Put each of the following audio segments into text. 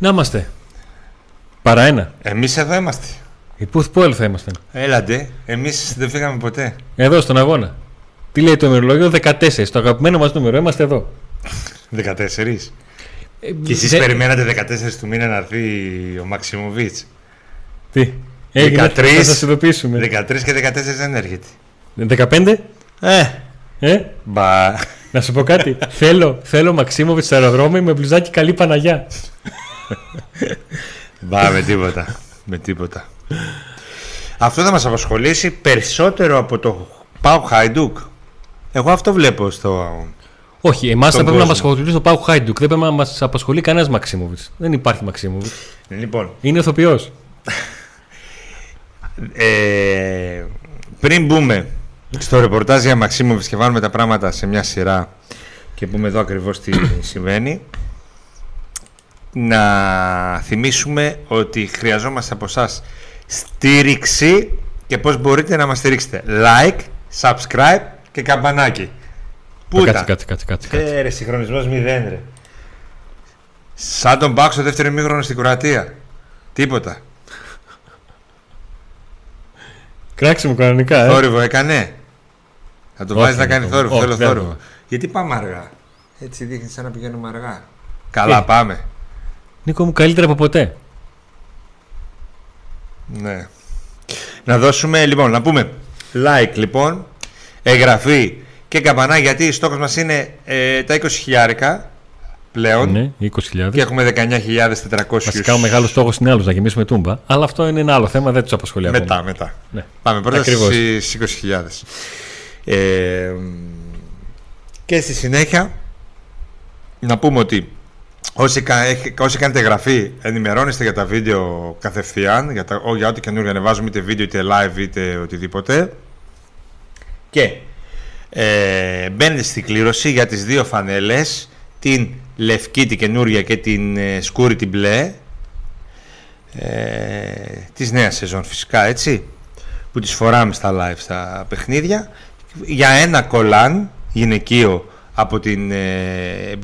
Να είμαστε. Παρά ένα. Εμείς εδώ είμαστε. Η Πουθ Πουέλ θα ήμασταν; Έλατε, εμείς δεν φύγαμε ποτέ. Εδώ στον αγώνα. Τι λέει το ημερολόγιο; 14. Το αγαπημένο μας νούμερο. Είμαστε εδώ. 14. Ε, Και εσείς δεν- περιμένατε 14 του μήνα να έρθει ο Μαξιμοβίτς. Τι; Έγινε, 13. θα σας ειδοποιήσουμε. 13 και 14 δεν έρχεται. 15. Ε, Ε, μπα. να σου πω κάτι. θέλω, θέλω Μαξίμοβιτς στο αεροδρόμιο με μπλουζάκι καλή Παναγιά. Μπα με τίποτα. με τίποτα. Αυτό θα μας απασχολήσει περισσότερο από το Πάου Χάιντουκ. Εγώ αυτό βλέπω στο... Όχι, εμάς θα Τον πρέπει να μας κόσμο. απασχολεί το Πάου Χάιντουκ. Δεν πρέπει να μας απασχολεί κανένας Μαξίμοβιτς. Δεν υπάρχει Μαξίμοβιτς. Λοιπόν, Είναι ηθοποιός. ε, πριν μπούμε στο ρεπορτάζ για Μαξίμοβιτς και βάλουμε τα πράγματα σε μια σειρά και πούμε εδώ ακριβώς τι συμβαίνει να θυμίσουμε ότι χρειαζόμαστε από εσά στήριξη και πώς μπορείτε να μας στηρίξετε like, subscribe και καμπανάκι Πούτα Κάτσε, κάτσε, κάτσε. κάτσε, κάτσε. Ε, ρε, συγχρονισμός μηδέν ρε Σαν τον Μπάξ στο δεύτερο ημίγχρονο στην Κροατία Τίποτα Κράξε μου κανονικά, ε. Θόρυβο έκανε. Θα το Όχι, βάζεις να κάνει όχι, θόρυβο. όχι, Θέλω δεν θόρυβο. θα. Γιατί πάμε αργά. Έτσι δείχνει σαν να πηγαίνουμε αργά. Καλά, πάμε. Νίκο μου, καλύτερα από ποτέ. Ναι. Να δώσουμε, λοιπόν, να πούμε like, λοιπόν, εγγραφή και καμπανά γιατί στόχος μας είναι ε, τα 20 χιλιάρικα πλέον Ναι, 20.000. και έχουμε 19.400 Βασικά ο μεγάλος στόχος είναι άλλος να γεμίσουμε τούμπα. Αλλά αυτό είναι ένα άλλο θέμα, δεν τους απασχολεί ακόμα. Μετά, μετά. Ναι. Πάμε πρώτα Ακριβώς. στις 20.000. Ε, και στη συνέχεια να πούμε ότι όσοι, κα- έχ- όσοι κάνετε εγγραφή ενημερώνεστε για τα βίντεο κατευθείαν για, τα, ό, για ό,τι καινούργια ανεβάζουμε είτε βίντεο είτε live είτε οτιδήποτε. Και ε, μπαίνετε στην κλήρωση για τις δύο φανέλες την λευκή την καινούργια και την ε, σκούρη την μπλε. Ε, της νέας σεζόν φυσικά έτσι που τις φοράμε στα live στα παιχνίδια. Για ένα κολάν γυναικείο από την ε,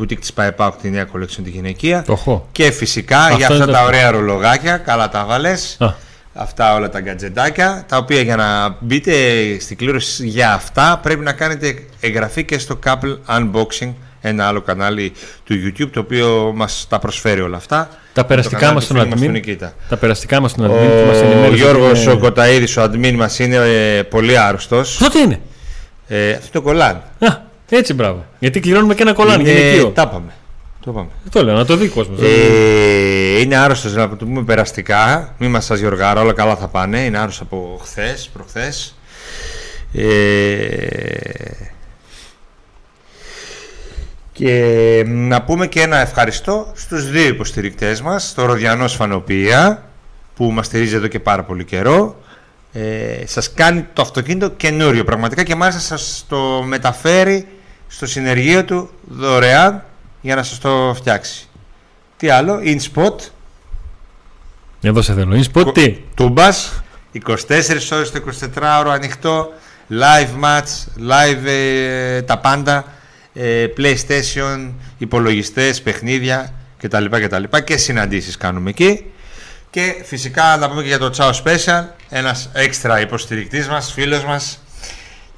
boutique της ΠαΕΠΑΟΚ τη νέα collection τη γυναικεία Το έχω. και φυσικά Αυτό για αυτά είναι τα το- ωραία ρολογάκια καλά τα βάλες Α, αυτά όλα τα γκατζεντάκια τα οποία για να μπείτε στην κλήρωση για αυτά πρέπει να κάνετε εγγραφή και στο Couple Unboxing ένα άλλο κανάλι του YouTube το οποίο μας τα προσφέρει όλα αυτά τα Το περαστικά κανάλι μας του στον φίλου μας του admin. Νικήτα. Τα περαστικά μας στον admin Ο, που μας ενημέρωσε. Γιώργος ότι ο Κοταίδης, ο admin μας είναι ε, πολύ άρρωστος. Αυτό τι είναι; Ε, αυτό το κολάν. Α, έτσι μπράβο. Γιατί κληρώνουμε και ένα κολάν είναι, γυναικείο. τα είπαμε. Το είπαμε. Το λέω, να το δει ο κόσμος. Ε, είναι άρρωστος να το πούμε περαστικά. Μην μας σας Γιωργάρα, όλα καλά θα πάνε. Είναι άρρωστος από χθες, προχθές. Ε, και να πούμε και ένα ευχαριστώ στους δύο υποστηρικτές μας, στο Ροδιανός Σφανοπία, που μας στηρίζει εδώ και πάρα πολύ καιρό. Ε, σας κάνει το αυτοκίνητο καινούριο πραγματικά και μάλιστα σας το μεταφέρει στο συνεργείο του δωρεάν για να σας το φτιάξει. Τι άλλο, InSpot, Εδώ σε θέλω. Είναι spot τι; Τούμπας, 24 ώρες το 24ωρο ανοιχτό, live match, live ε, τα πάντα, ε, PlayStation, υπολογιστές, παιχνίδια κτλ. κτλ. Και συναντήσεις κάνουμε εκεί. Και φυσικά να πούμε και για το Ciao Special, ένας έξτρα υποστηρικτής μας, φίλος μας.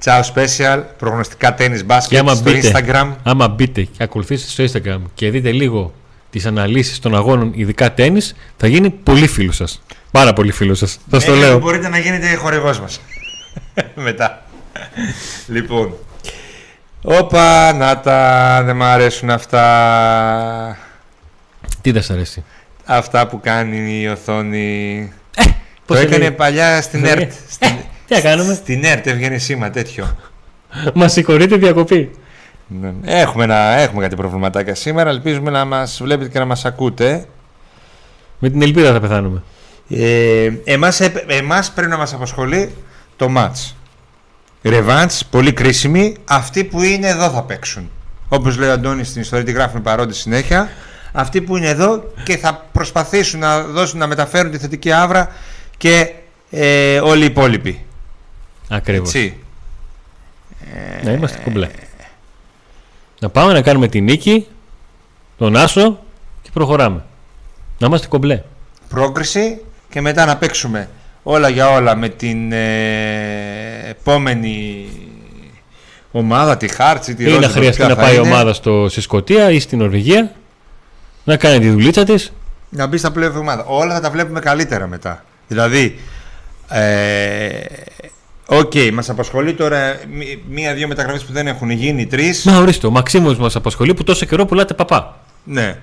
Ciao Special, προγνωστικά tennis Και basket άμα στο μπείτε, Instagram. άμα μπείτε και ακολουθήσετε στο Instagram και δείτε λίγο τις αναλύσεις των αγώνων, ειδικά τέννις, θα γίνει πολύ φίλος σας. Πάρα πολύ φίλος σας. Θα στο Ναι, λέω. Μπορείτε να γίνετε χορηγός μας. Μετά. λοιπόν. Όπα, να τα, δεν μ' αρέσουν αυτά. Τι δεν σ' αρέσει; Αυτά που κάνει η οθόνη. το πώς έκανε έλεγε; παλιά στην Ε, ΕΡΤ. Στην, Τι να κάνουμε; στην ΕΡΤ έβγαινε σήμα τέτοιο. Μα συγχωρείτε διακοπή. Ναι. Έχουμε, να, έχουμε κάτι προβληματάκια σήμερα. Ελπίζουμε να μας βλέπετε και να μας ακούτε. Με την ελπίδα θα πεθάνουμε. Ε, εμάς, έπ- εμάς πρέπει να μας απασχολεί το match. Ρεβάντς, πολύ κρίσιμη. Αυτοί που είναι εδώ θα παίξουν. Όπως λέει ο Αντώνης στην ιστορία, τη γράφουν παρόντι συνέχεια. Αυτοί που είναι εδώ και θα προσπαθήσουν να δώσουν να μεταφέρουν τη θετική άβρα και ε, όλοι οι υπόλοιποι. Ακριβώς. Έτσι. Να είμαστε κουμπλέ. Να πάμε να κάνουμε τη νίκη, τον Άσο και προχωράμε. Να είμαστε κομπλέ. Πρόκριση και μετά να παίξουμε όλα για όλα με την ε, επόμενη ομάδα, τη Χάρτσι, τη Ή Ρόζη, να χρειαστεί ποια να θα πάει η είναι, ομάδα στο, στη Σκωτία ή στην Νορβηγία να κάνει τη δουλίτσα της. Να μπει στα πλέον εβδομάδα. Όλα θα τα βλέπουμε καλύτερα μετά. Δηλαδή, ε, Οκ, μας απασχολεί τώρα μ- μία-δύο μεταγραφές που δεν έχουν γίνει, τρεις. Να ορίστε, ο Μαξίμου μας απασχολεί που τόσο καιρό πουλάτε παπά. Ναι.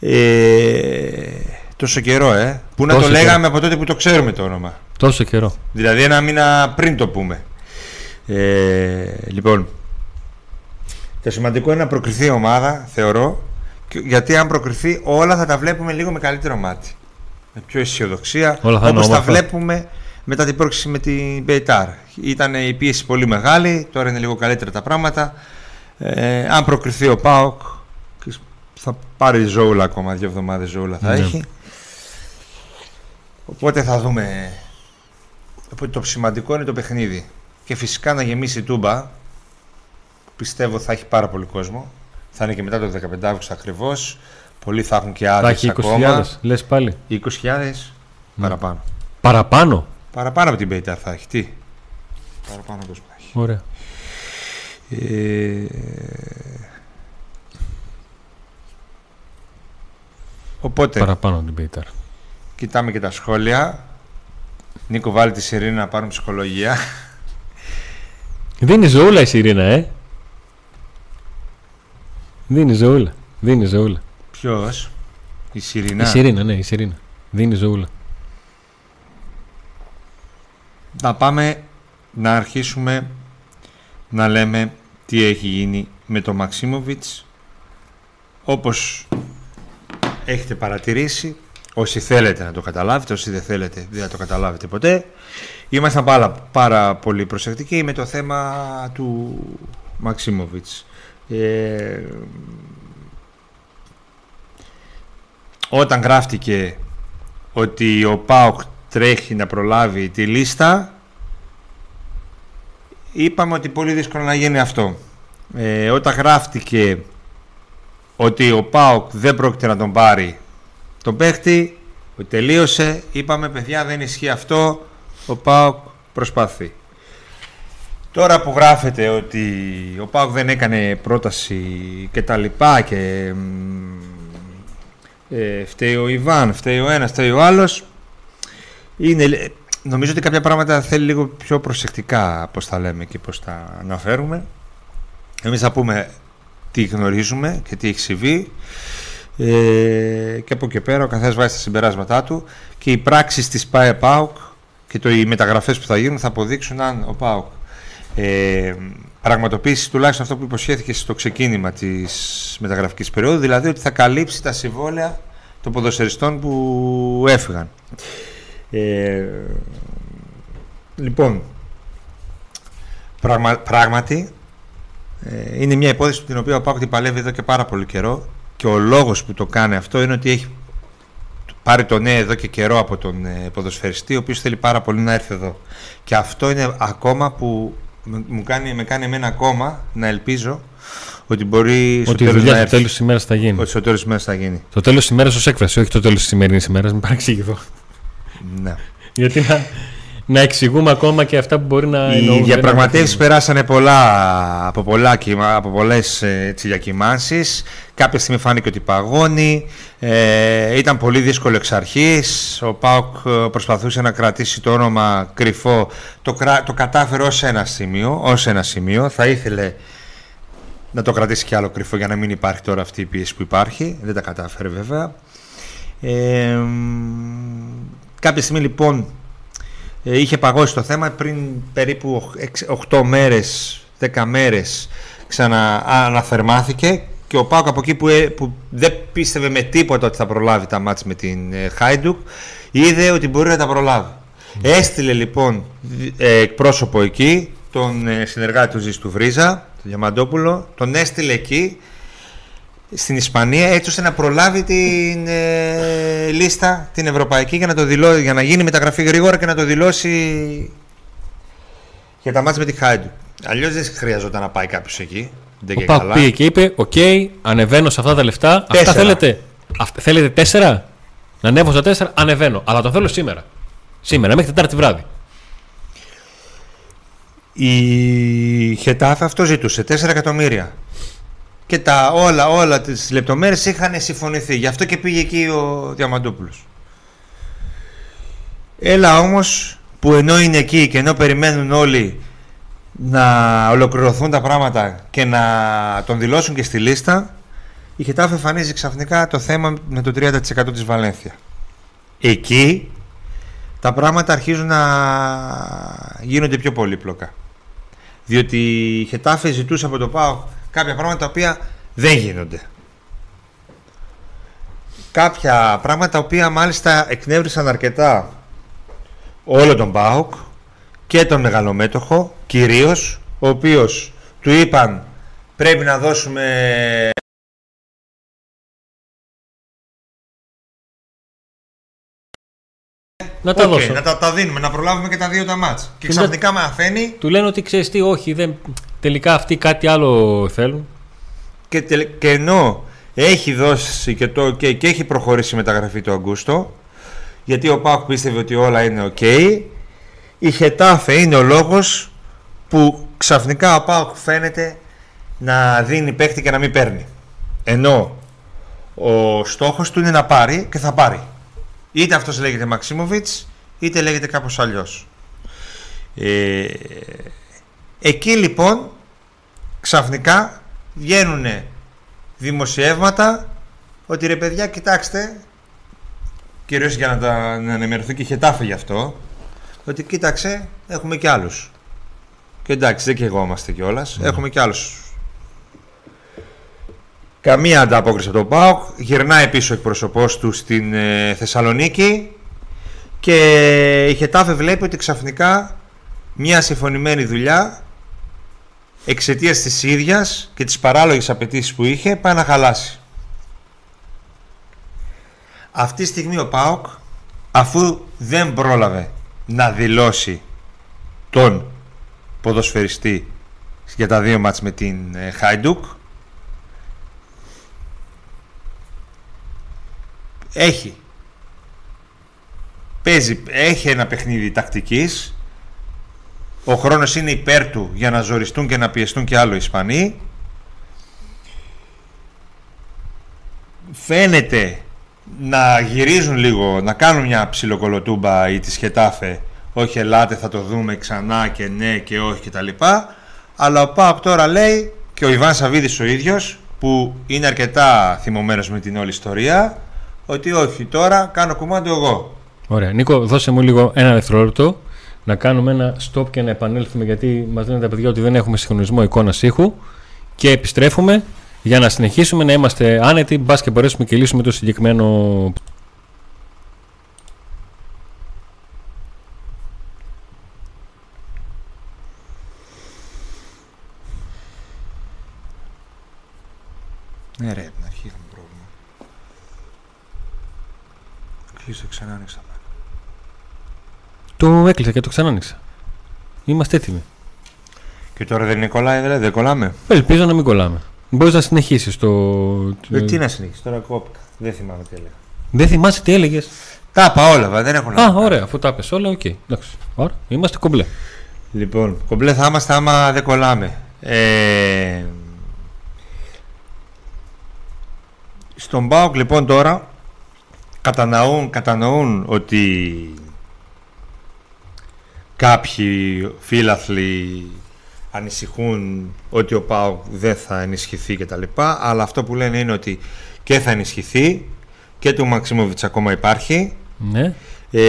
Ε, τόσο καιρό, ε. Που να Τόσο το καιρό. λέγαμε από τότε που το ξέρουμε το όνομα. Τόσο καιρό. Δηλαδή ένα μήνα πριν το πούμε. Ε, λοιπόν, το σημαντικό είναι να προκριθεί η ομάδα, θεωρώ, και- γιατί αν προκριθεί όλα θα τα βλέπουμε λίγο με καλύτερο μάτι. Με πιο αισιοδοξία, Όλα θα είναι όπως τα όμορφα. βλέπουμε μετά την πρόκληση με την Μπεϊτάρ. Ήταν η πίεση πολύ μεγάλη, τώρα είναι λίγο καλύτερα τα πράγματα. Ε, αν προκριθεί ο ΠΑΟΚ, θα πάρει ζώουλα ακόμα, δύο εβδομάδες ζώουλα θα Ναι. έχει. Οπότε θα δούμε Οπότε το σημαντικό είναι το παιχνίδι. Και φυσικά να γεμίσει η τούμπα. Πιστεύω θα έχει πάρα πολύ κόσμο. Θα είναι και μετά το 15 Αύγουστο ακριβώς. Πολλοί θα έχουν και Θα άδειες έχει ακόμα. 20.000, λες πάλι. 20.000 παραπάνω. Παραπάνω; Παραπάνω από την Πέιταρ θα έχει. Τι; Παραπάνω κόσμο θα έχει. Ωραία. Ε... Οπότε, Παραπάνω από την Πέιταρ. κοιτάμε και τα σχόλια. Νίκο, βάλει τη Σιρήνη να πάρουν ψυχολογία. Δίνει ζωούλα η Σιρήνα, ε. Δίνει ζωούλα. Δίνει ζωούλα. Ποιος, η Σιρήνα. Η Σιρήνα, ναι, η Σιρήνα. Δίνει ζωούλα. Να πάμε να αρχίσουμε να λέμε τι έχει γίνει με το Μαξίμοβιτς. Όπως έχετε παρατηρήσει όσοι θέλετε να το καταλάβετε όσοι δεν θέλετε δεν θα το καταλάβετε ποτέ. Ήμασταν πάρα, πάρα πολύ προσεκτικοί με το θέμα του Μαξίμοβιτς. Ε, όταν γράφτηκε ότι ο ΠΑΟΚ τρέχει να προλάβει τη λίστα είπαμε ότι πολύ δύσκολο να γίνει αυτό. Ε, όταν γράφτηκε ότι ο ΠΑΟΚ δεν πρόκειται να τον πάρει τον παίχτη, ότι τελείωσε, είπαμε παιδιά δεν ισχύει αυτό, ο ΠΑΟΚ προσπαθεί. Τώρα που γράφεται ότι ο ΠΑΟΚ δεν έκανε πρόταση και τα λοιπά και μ, ε, φταίει ο Ιβάν, φταίει ο ένας, φταίει ο άλλος είναι, νομίζω ότι κάποια πράγματα θέλει λίγο πιο προσεκτικά πώς τα λέμε και πώς τα αναφέρουμε. Εμείς θα πούμε τι γνωρίζουμε και τι έχει συμβεί ε, και από εκεί πέρα ο καθένας βάζει τα συμπεράσματά του και οι πράξεις της ΠΑΕ ΠΑΟΚ και το, οι μεταγραφές που θα γίνουν θα αποδείξουν αν ο ΠΑΟΚ ε, πραγματοποιήσει τουλάχιστον αυτό που υποσχέθηκε στο ξεκίνημα της μεταγραφικής περίοδου δηλαδή ότι θα καλύψει τα συμβόλαια των ποδοσφαιριστών που έφυγαν. Ε, λοιπόν, πραγμα, πράγματι ε, είναι μια υπόθεση την οποία ο Πάκου την παλεύει εδώ και πάρα πολύ καιρό και ο λόγος που το κάνει αυτό είναι ότι έχει πάρει το ναι εδώ και καιρό από τον ε, ποδοσφαιριστή ο οποίος θέλει πάρα πολύ να έρθει εδώ και αυτό είναι ακόμα που με- μου κάνει, με κάνει εμένα ακόμα να ελπίζω ότι μπορεί στο Ότι η τέλος δουλειά να του έρθει. τέλους της ημέρας θα γίνει. Ότι στο τέλος της μέρας θα γίνει. Το τέλος της ημέρας ως έκφραση, όχι το τέλος της σημερινής ημέρας. Μην παρεξηγηθώ. Ναι. Γιατί να, να εξηγούμε ακόμα και αυτά που μπορεί να Οι εννοούν. διαπραγματεύσεις περάσανε πολλά, από, πολλά, κύμα- από πολλές ε, έτσι, διακυμάνσεις. Κάποια στιγμή φάνηκε ότι παγώνει. Ε, ήταν πολύ δύσκολο εξ αρχής. Ο ΠΑΟΚ ε, προσπαθούσε να κρατήσει το όνομα κρυφό. Το, κρα- το κατάφερε ως ένα σημείο. Ως ένα σημείο. Θα ήθελε να το κρατήσει και άλλο κρυφό για να μην υπάρχει τώρα αυτή η πίεση που υπάρχει. Δεν τα κατάφερε βέβαια. Ε, μ, κάποια στιγμή λοιπόν ε, είχε παγώσει το θέμα. Πριν περίπου 8 μέρες, 10 μέρες ξανααναθερμάθηκε και ο Πάκο από εκεί που, ε, που δεν πίστευε με τίποτα ότι θα προλάβει τα μάτς με την ε, Χάιντουκ είδε ότι μπορεί να τα προλάβει. Έστειλε λοιπόν ε, εκπρόσωπο εκεί τον ε, συνεργάτη του Ζήστου Βρίζα, τον Διαμαντόπουλο, τον έστειλε εκεί στην Ισπανία έτσι ώστε να προλάβει την ε, λίστα την ευρωπαϊκή για να, το δηλώ, για να γίνει μεταγραφή γρήγορα και να το δηλώσει για τα μάτια με τη Χάιντουκ. Αλλιώς δεν χρειαζόταν να πάει κάποιος εκεί. Δεν Ο και ΠΑΟΚ καλά. πήγε και είπε: Οκ, ανεβαίνω σε αυτά τα λεφτά. Αυτά Τέσσερα. θέλετε. Αυτά, θέλετε τέσσερα; Να ανέβω στα 4, ανεβαίνω. Αλλά το θέλω σήμερα. Σήμερα, μέχρι Τετάρτη βράδυ. Η Χετάφε αυτό ζητούσε, 4 εκατομμύρια. Και τα όλα, όλα τις λεπτομέρειες είχαν συμφωνηθεί. Γι' αυτό και πήγε εκεί ο Διαμαντούπουλος. Έλα όμως που ενώ είναι εκεί και ενώ περιμένουν όλοι να ολοκληρωθούν τα πράγματα και να τον δηλώσουν και στη λίστα η Χετάφ εμφανίζει ξαφνικά το θέμα με το 30% της Βαλένθια. Εκεί τα πράγματα αρχίζουν να γίνονται πιο πολύπλοκα. Διότι η Χετάφε ζητούσε από το ΠΑΟ κάποια πράγματα τα οποία δεν γίνονται. Κάποια πράγματα τα οποία μάλιστα εκνεύρισαν αρκετά όλο τον ΠΑΟΚ και τον μεγαλομέτωχο κυρίως ο οποίος του είπαν πρέπει να δώσουμε Να τα okay, δώσω. να τα, τα δίνουμε, να προλάβουμε και τα δύο τα μάτς. Και ξαφνικά μαθαίνει Του λένε ότι ξέρεις τι, όχι, δεν... τελικά αυτοί κάτι άλλο θέλουν. και, τελε- και ενώ έχει δώσει και, το, και, και έχει προχωρήσει η μεταγραφή του Αγκούστο γιατί ο Πάκ πίστευε ότι όλα είναι ok η Χετάφε είναι ο λόγος που ξαφνικά ο Πάοκ φαίνεται να δίνει παίχτη και να μην παίρνει. Ενώ ο στόχος του είναι να πάρει και θα πάρει. Είτε αυτός λέγεται Μαξίμοβιτς είτε λέγεται κάπως αλλιώς. Ε, εκεί λοιπόν ξαφνικά βγαίνουν δημοσιεύματα ότι ρε παιδιά κοιτάξτε κυρίως για να, τα, να ενημερωθεί και η Χετάφε γι' αυτό ότι κοίταξε έχουμε και άλλους και εντάξει δεν και εγώ είμαστε κιόλα. έχουμε και άλλους καμία ανταπόκριση από τον ΠΑΟΚ γυρνάει πίσω ο εκπροσωπός του στην ε, Θεσσαλονίκη και η Χετάφε βλέπει ότι ξαφνικά μια συμφωνημένη δουλειά εξαιτίας της ίδιας και της παράλογης απαιτήσει που είχε πάει να χαλάσει. Αυτή τη στιγμή ο Πάοκ αφού δεν πρόλαβε να δηλώσει τον ποδοσφαιριστή για τα δύο μάτς με την ε, Χάιντουκ έχει παίζει, έχει ένα παιχνίδι τακτικής ο χρόνος είναι υπέρ του για να ζοριστούν και να πιεστούν και άλλο οι Ισπανοί. Φαίνεται να γυρίζουν λίγο, να κάνουν μια ψιλοκολοτούμπα ή της Χετάφε. Όχι ελάτε θα το δούμε ξανά και ναι και όχι και τα λοιπά. Αλλά ο Πάοκ τώρα λέει και ο Ιβάν Σαββίδης ο ίδιος που είναι αρκετά θυμωμένος με την όλη ιστορία ότι όχι τώρα κάνω κουμάντο εγώ. Ωραία. Νίκο, δώσε μου λίγο ένα δευτερόλεπτο να κάνουμε ένα stop και να επανέλθουμε γιατί μας λένε τα παιδιά ότι δεν έχουμε συγχρονισμό εικόνας ήχου και επιστρέφουμε για να συνεχίσουμε να είμαστε άνετοι μπας και μπορέσουμε και λύσουμε το συγκεκριμένο Ναι ρε, την αρχή είχαμε πρόβλημα. Κλείσε ξανά άνοιξα. Το έκλεισα και το ξανά άνοιξα. Είμαστε έτοιμοι. Και τώρα δεν είναι κολλάει, δηλαδή δεν κολλάμε. Ελπίζω να μην κολλάμε. Μπορείς να συνεχίσεις το. Ε, τι να συνεχίσει, τώρα κόπηκα. Δεν θυμάμαι τι έλεγα. Δεν θυμάσαι τι έλεγες; Τα είπα όλα, βα, δεν έχω να Α, πω. ωραία, αφού τα πες όλα, οκ. Εντάξει. Ωραία, είμαστε κομπλέ. Λοιπόν, κομπλέ θα είμαστε άμα δεν κολλάμε. Ε, στον Μπάουκ λοιπόν τώρα κατανοούν, κατανοούν ότι κάποιοι φίλαθλοι ανησυχούν ότι ο ΠΑΟΚ δεν θα ενισχυθεί και τα λοιπά, αλλά αυτό που λένε είναι ότι και θα ενισχυθεί και του Μαξίμοβιτς ακόμα υπάρχει Ναι. ε,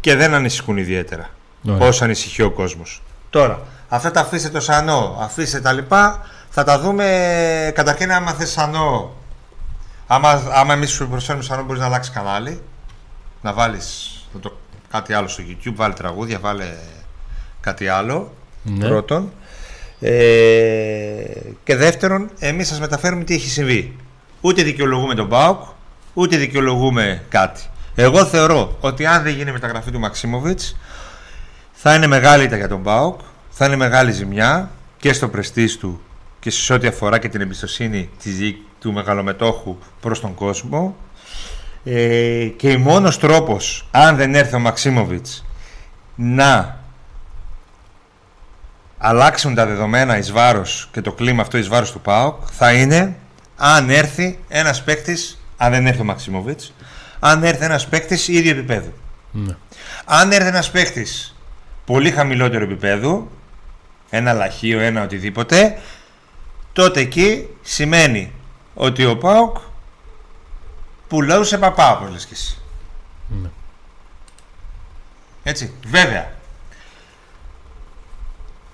και δεν ανησυχούν ιδιαίτερα Ωραία. όσο ανησυχεί ο κόσμος. Τώρα, αυτά τα αφήστε το σανό, αφήστε τα λοιπά, θα τα δούμε καταρχήν άμα θες σανό, άμα, άμα εμείς σου προσφέρουμε σανό μπορείς να αλλάξεις κανάλι, να βάλεις να το, κάτι άλλο στο YouTube, βάλε τραγούδια, βάλε κάτι άλλο, Ναι. πρώτον. Ε, και δεύτερον, εμείς σας μεταφέρουμε τι έχει συμβεί. Ούτε δικαιολογούμε τον ΠΑΟΚ, ούτε δικαιολογούμε κάτι. Εγώ θεωρώ ότι αν δεν γίνει η μεταγραφή του Μαξίμοβιτς, θα είναι μεγάλη ήττα για τον ΠΑΟΚ, θα είναι μεγάλη ζημιά και στο πρεστής του και σε ό,τι αφορά και την εμπιστοσύνη της, του μεγαλομετόχου προς τον κόσμο ε, και ο μόνος τρόπος αν δεν έρθει ο Μαξίμοβιτς να αλλάξουν τα δεδομένα εις βάρος και το κλίμα αυτό εις βάρος του ΠΑΟΚ θα είναι αν έρθει ένας παίκτης, αν δεν έρθει ο Μαξίμοβιτς αν έρθει ένας παίκτης ίδιο επίπεδου Ναι. αν έρθει ένας παίκτης πολύ χαμηλότερο επίπεδου ένα λαχείο, ένα οτιδήποτε τότε εκεί σημαίνει ότι ο ΠΑΟΚ πουλούσε παπά όπως λες και εσύ Ναι. έτσι, βέβαια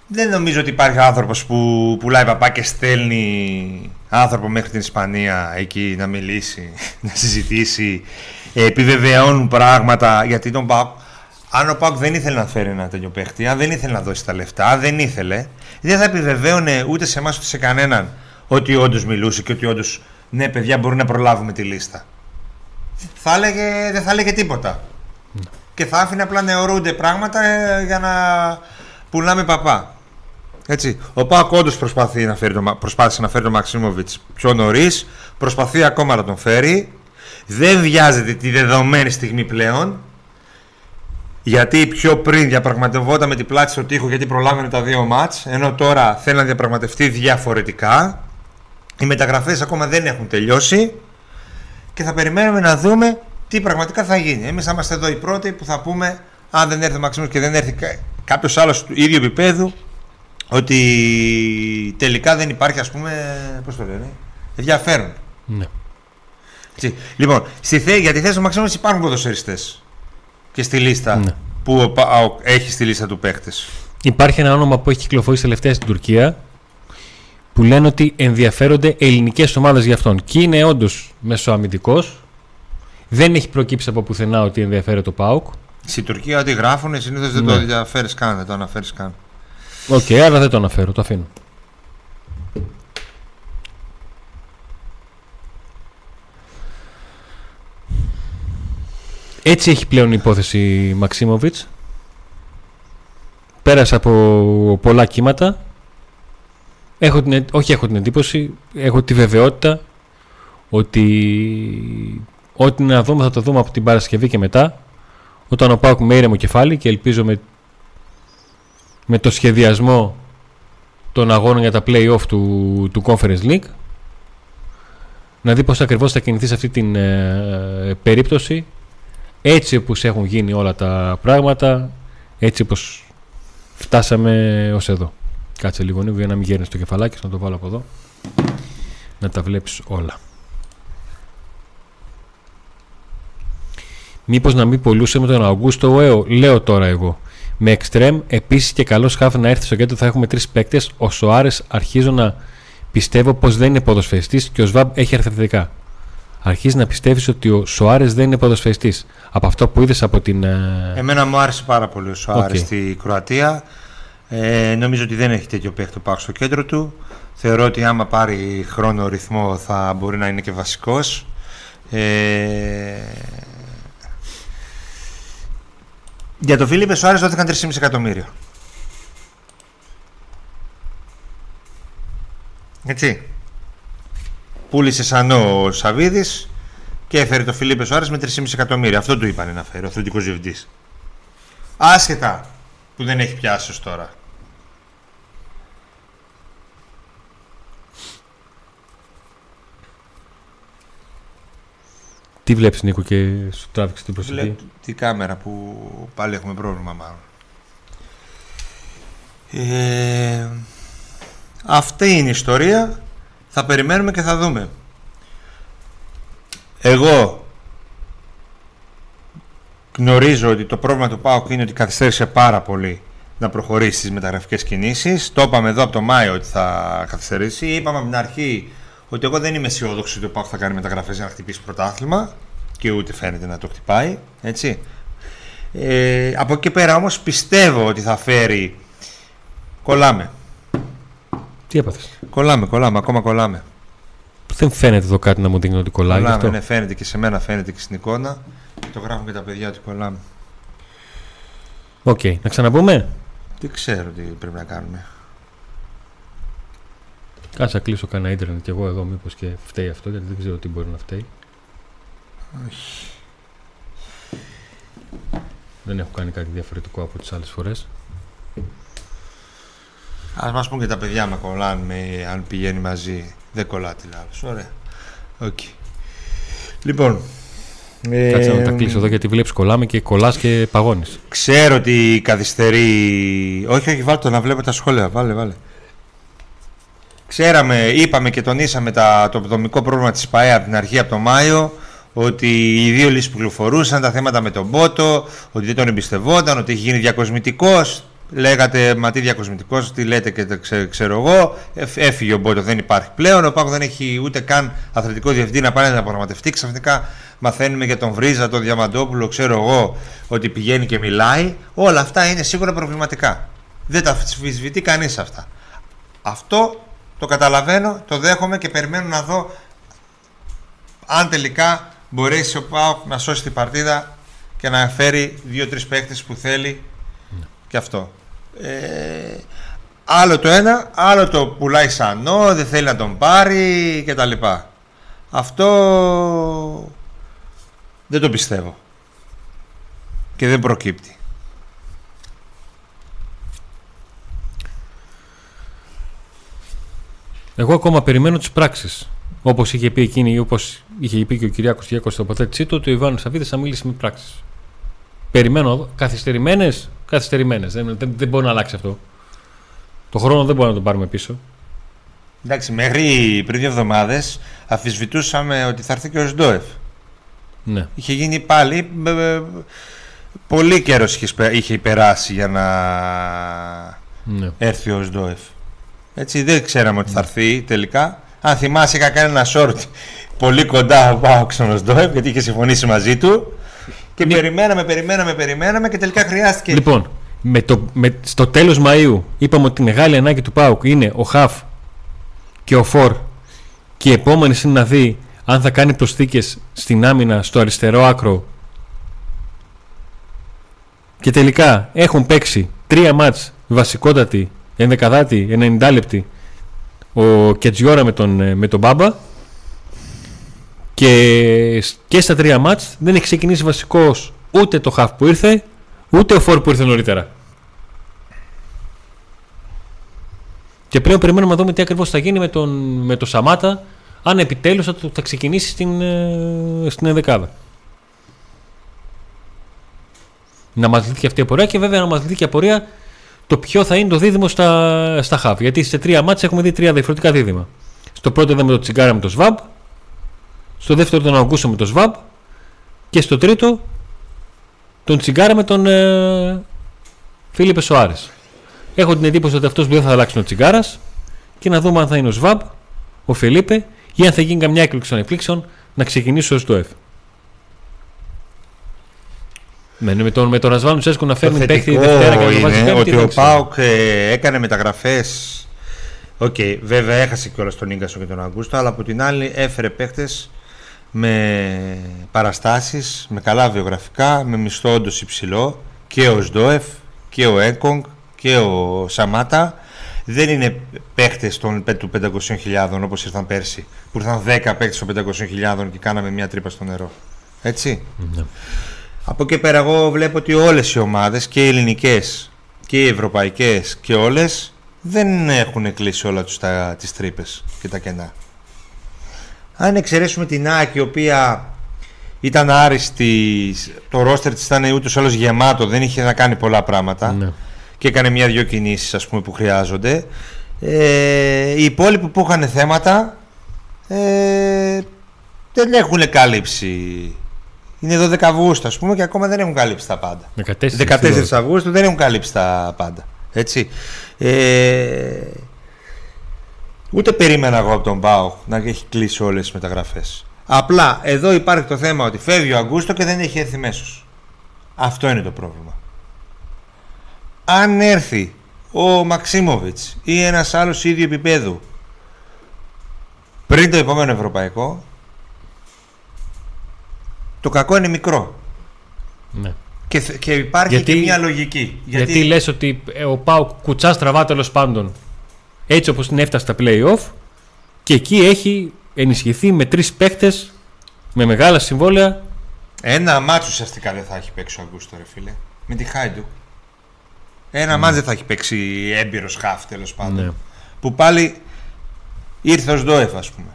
δεν νομίζω ότι υπάρχει άνθρωπος που πουλάει παπά και στέλνει άνθρωπο μέχρι την Ισπανία εκεί να μιλήσει, να συζητήσει ε, επιβεβαιώνουν πράγματα γιατί τον ΠΑΟΚ αν ο ΠΑΟΚ δεν ήθελε να φέρει ένα τέτοιο παίχτη, αν δεν ήθελε να δώσει τα λεφτά, αν δεν ήθελε, δεν θα επιβεβαίωνε ούτε σε εμάς ούτε σε κανέναν ότι όντως μιλούσε και ότι όντως ναι, παιδιά, μπορεί να προλάβουμε τη λίστα. Θα έλεγε, δεν θα έλεγε τίποτα. Και θα άφηνε απλά να αιωρούνται πράγματα ε, για να πουλάμε παπά. Έτσι. Ο Πάκ όντως προσπαθεί να φέρει το, προσπάθησε να φέρει τον Μαξίμοβιτς πιο νωρίς. Προσπαθεί ακόμα να τον φέρει. Δεν βιάζεται τη δεδομένη στιγμή πλέον. Γιατί πιο πριν διαπραγματευόταν με την πλάτη στο τοίχο γιατί προλάβαινε τα δύο μάτς ενώ τώρα θέλει να διαπραγματευτεί διαφορετικά. Οι μεταγραφές ακόμα δεν έχουν τελειώσει και θα περιμένουμε να δούμε τι πραγματικά θα γίνει. Εμείς θα είμαστε εδώ οι πρώτοι που θα πούμε αν δεν έρθει ο Μαξίμος και δεν έρθει κάποιος άλλος του ίδιου επίπεδου ότι τελικά δεν υπάρχει ας πούμε, πώς το λένε, ενδιαφέρον. Ναι. Έτσι. Λοιπόν, στη θέ, για τη θέση του Μαξίμους υπάρχουν ποδοσφαιριστές και στη λίστα Ναι. που ο ΠΑΟΚ έχει στη λίστα του παίχτες. Υπάρχει ένα όνομα που έχει κυκλοφορήσει τελευταία στην Τουρκία που λένε ότι ενδιαφέρονται ελληνικές ομάδες για αυτόν. Και είναι όντως μεσοαμυντικός. Δεν έχει προκύψει από πουθενά ότι ενδιαφέρει το ΠΑΟΚ. Στην Τουρκία ό,τι γράφουν συνήθως δεν Ναι. το ενδιαφέρεις καν, δεν το αναφέρεις καν. Οκ, άρα δεν το αναφέρω, το αφήνω. Έτσι έχει πλέον η υπόθεση Μαξίμοβιτς. Πέρασε από πολλά κύματα. Έχω την, ε- όχι έχω την εντύπωση, έχω τη βεβαιότητα ότι ό,τι να δούμε θα το δούμε από την Παρασκευή και μετά όταν ο Πάουκ με ήρεμο κεφάλι και ελπίζω με με το σχεδιασμό των αγώνων για τα play-off του, του Conference League να δει πώς ακριβώς θα κινηθείς σε αυτή την ε, περίπτωση έτσι όπως έχουν γίνει όλα τα πράγματα έτσι όπως φτάσαμε ως εδώ κάτσε λίγο Νίκο, για να μην γέρνεις το κεφαλάκι σου, να το βάλω από εδώ να τα βλέπεις όλα Μήπως να μην πολλούσε με τον Αυγούστο Έω, λέω τώρα εγώ. Με εξτρέμ, επίσης και καλός χάφ να έρθει στο κέντρο θα έχουμε τρεις παίκτες. Ο Σοάρες αρχίζω να πιστεύω πως δεν είναι ποδοσφαιριστής και ο Σβάμπ έχει αρθρωτικά. Αρχίζει να πιστεύεις ότι ο Σοάρες δεν είναι ποδοσφαιριστής. Από αυτό που είδες από την. ε, Εμένα μου άρεσε πάρα πολύ ο Σοάρες Οκ. στη Κροατία. Ε, νομίζω ότι δεν έχει τέτοιο παίχτη ο ΠΑΟΚ στο κέντρο του. Θεωρώ ότι άμα πάρει χρόνο ρυθμό θα μπορεί να είναι και βασικός. Ε, για τον Φιλίπε Σοάρες δόθηκαν 3,5 εκατομμύρια. Έτσι. Πούλησε σαν ο Σαββίδης και έφερε το Φιλίππε Σοάρες με 3,5 εκατομμύρια. Αυτό του είπανε να φέρει ο αθλητικός διευθυντής. Άσχετα που δεν έχει πιάσει ως τώρα. Τι βλέπεις Νίκο και σου τράβηξε την προσοχή; Βλέπω τη κάμερα που πάλι έχουμε πρόβλημα μάλλον. Ε, αυτή είναι η ιστορία. Θα περιμένουμε και θα δούμε. Εγώ γνωρίζω ότι το πρόβλημα του ΠΑΟΚ είναι ότι καθυστέρησε πάρα πολύ να προχωρήσει στις μεταγραφικές κινήσεις. Το είπαμε εδώ από το Μάιο ότι θα καθυστερήσει. Είπαμε από την αρχή ότι εγώ δεν είμαι αισιόδοξος ότι ο ΠΑΟΚ θα κάνει μεταγραφές για να χτυπήσει πρωτάθλημα και ούτε φαίνεται να το χτυπάει. Έτσι. Ε, από εκεί πέρα όμως πιστεύω ότι θα φέρει... Κολλάμε. Τι έπαθες; Κολλάμε, κολλάμε, ακόμα κολλάμε. Δεν φαίνεται εδώ κάτι να μου δείχνει ότι κολλάει. γι' Κολλάμε, αυτό. ναι, φαίνεται και σε μένα, φαίνεται και στην εικόνα. Και το γράφουν και τα παιδιά ότι κολλάμε. Οκ, να ξαναπούμε; Δεν ξέρω τι πρέπει να κάνουμε. Κάτσε να κλείσω κανένα ίντερνετ κι εγώ εδώ μήπως και φταίει αυτό γιατί δεν ξέρω τι μπορεί να φταίει. Όχι. Δεν έχω κάνει κάτι διαφορετικό από τις άλλες φορές. Ας μας πουν και τα παιδιά με κολλάνε με, αν πηγαίνει μαζί. Δεν κολλά τη λάθος. Ωραία. Οκ. Λοιπόν. Κάτσε να ε, τα κλείσω εδώ γιατί βλέπεις κολλάμε και κολλάς και παγώνεις. Ξέρω ότι καθυστερεί. Όχι, όχι, βάλτε το να βλέπω τα σχόλια. Βάλε, βάλε. Ξέραμε, είπαμε και τονίσαμε τα, το δομικό πρόβλημα της ΠΑΕ από την αρχή, από το Μάιο, ότι οι δύο λύσεις που κυκλοφορούσαν, τα θέματα με τον Πότο, ότι δεν τον εμπιστευόταν, ότι έχει γίνει διακοσμητικός. Λέγατε, μα τι διακοσμητικός, τι λέτε και το ξε- ξέρω εγώ. Εφ- Έφυγε ο Μπότο, δεν υπάρχει πλέον. Ο Πάκος δεν έχει ούτε καν αθλητικό διευθυντή να πάει να διαπραγματευτεί. Ξαφνικά μαθαίνουμε για τον Βρίζα, τον Διαμαντόπουλο, ξέρω εγώ, ότι πηγαίνει και μιλάει. Όλα αυτά είναι σίγουρα προβληματικά. Δεν τα αμφισβητεί κανείς αυτά. Αυτό το καταλαβαίνω, το δέχομαι και περιμένω να δω αν τελικά μπορέσει ο Πάοκ να σώσει την παρτίδα και να φέρει δύο-τρεις παίχτες που θέλει και αυτό. Ε, άλλο το ένα, άλλο το πουλάει σανό, δεν θέλει να τον πάρει κτλ. Αυτό δεν το πιστεύω. Και δεν προκύπτει. Εγώ ακόμα περιμένω τις πράξεις. Όπως είχε πει εκείνη, όπως είχε πει και ο Κυριάκος Γιάκο στην τοποθέτησή του, ότι ο Ιβάνος Σαββίδης θα μίλησε με πράξεις. Περιμένω. Καθυστερημένες, καθυστερημένες. Δεν, δεν, δεν μπορεί να αλλάξει αυτό. Το χρόνο δεν μπορεί να τον πάρουμε πίσω. Εντάξει, μέχρι πριν δύο εβδομάδες αφισβητούσαμε ότι θα έρθει και ο Σντόεφ. Ναι. Είχε γίνει πάλι. ε, ε, πολύ καιρός είχε, σπε- είχε περάσει για να ναι. έρθει ο Σντόεφ. Έτσι δεν ξέραμε ότι θα έρθει τελικά. Αν θυμάσαι, είχα κάνει ένα short πολύ κοντά από Πάοξ στον Σντόεφ γιατί είχε συμφωνήσει μαζί του. Και Μη- περιμέναμε, περιμέναμε, περιμέναμε και τελικά χρειάστηκε. Λοιπόν, με το, με, στο τέλος Μαΐου είπαμε ότι η μεγάλη ανάγκη του Πάουκ είναι ο Χαφ και ο Φορ. Και η επόμενη είναι να δει αν θα κάνει προσθήκες στην άμυνα στο αριστερό άκρο. Και τελικά έχουν παίξει τρία μάτς βασικότατη, ενδεκαδάτη, 90 λεπτή ο Κετζιόρα με τον, ε, με τον Μπάμπα και, σ- και στα τρία μάτς δεν έχει ξεκινήσει βασικός ούτε το Χαφ που ήρθε ούτε ο Φορ που ήρθε νωρίτερα. Και πλέον περιμένουμε να δούμε τι ακριβώς θα γίνει με τον, με τον Σαμάτα αν επιτέλους θα, το- θα ξεκινήσει στην, ε, στην ενδεκάδα. Να μας λυθεί και αυτή η απορία και βέβαια να μας λυθεί και η απορία το ποιο θα είναι το δίδυμο στα, στα χαβ. Γιατί σε τρία μάτια έχουμε δει τρία διαφορετικά δίδυμα. Στο πρώτο είδαμε το Τσιγκάρα με το Σβάμπ, στο δεύτερο τον Αγκούσο με το Σβάμπ και στο τρίτο τον Τσιγκάρα με τον ε, Φίλιππε Σοάρες. Έχω την εντύπωση ότι αυτός που δεν θα αλλάξει είναι ο Τσιγκάρας και να δούμε αν θα είναι ο Σβάμπ, ο Φιλίππε ή αν θα γίνει καμιά έκπληξη των εκπλήξεων να ξεκινήσει ως το F. Με, με τον, με τον Ρασβάνου Τσέσκο να Το φέρνει παίχτη θετικό Δευτέρα και να τον βάζει είναι Πέμπτη, ότι δεν ο ξέρω. Πάουκ ε, έκανε μεταγραφές Οκ, βέβαια έχασε κιόλας τον Ίγκασο και τον Αγκούστο αλλά από την άλλη έφερε παίχτες με παραστάσεις, με καλά βιογραφικά, με μισθό όντως υψηλό και ο Σντόεφ και ο Έκογκ και ο Σαμάτα δεν είναι παίχτες των, του 500.000 όπως ήρθαν πέρσι που ήρθαν 10 παίχτες των 500.000 και κάναμε μια τρύπα στο νερό έτσι Ναι. Από εκεί πέρα εγώ βλέπω ότι όλες οι ομάδες και οι ελληνικές και οι ευρωπαϊκές και όλες δεν έχουν κλείσει όλα τους τα, τις τρύπες και τα κενά. Αν εξαιρέσουμε την ΑΕΚ η οποία ήταν άριστη, το ρόστερ της ήταν ούτως ή άλλως γεμάτο, δεν είχε να κάνει πολλά πράγματα Ναι. και έκανε μια-δυο κινήσεις ας πούμε που χρειάζονται. Ε, οι υπόλοιποι που είχαν θέματα ε, δεν έχουν κάλυψη. Είναι 12 Αυγούστου ας πούμε και ακόμα δεν έχουν καλύψει τα πάντα. 14, 14 Αυγούστου δεν έχουν καλύψει τα πάντα. Έτσι. Ε, ούτε περίμενα εγώ από τον Πάο να έχει κλείσει όλες τις μεταγραφές. Απλά εδώ υπάρχει το θέμα ότι φεύγει ο Αγκούστο και δεν έχει έρθει μέσος. Αυτό είναι το πρόβλημα. Αν έρθει ο Μαξίμοβιτς ή ένας άλλος ίδιο επίπεδου πριν το επόμενο ευρωπαϊκό το κακό είναι μικρό. Ναι. Και, θε- και υπάρχει Γιατί- και μια λογική. Γιατί, λες ότι ε, ο Πάου κουτσά στραβά τέλος πάντων έτσι όπως την έφτασε στα play-off Και εκεί έχει ενισχυθεί με τρεις παίχτε με μεγάλα συμβόλαια. Ένα ματς ουσιαστικά δεν θα έχει παίξει ο Αουγκούστο, ρε φίλε. Με τη Χάιντουκ. Ένα mm. ματς δεν θα έχει παίξει έμπειρος χαφ τέλος πάντων. Ναι. Που πάλι ήρθε ο Οζντόεφ, ας πούμε.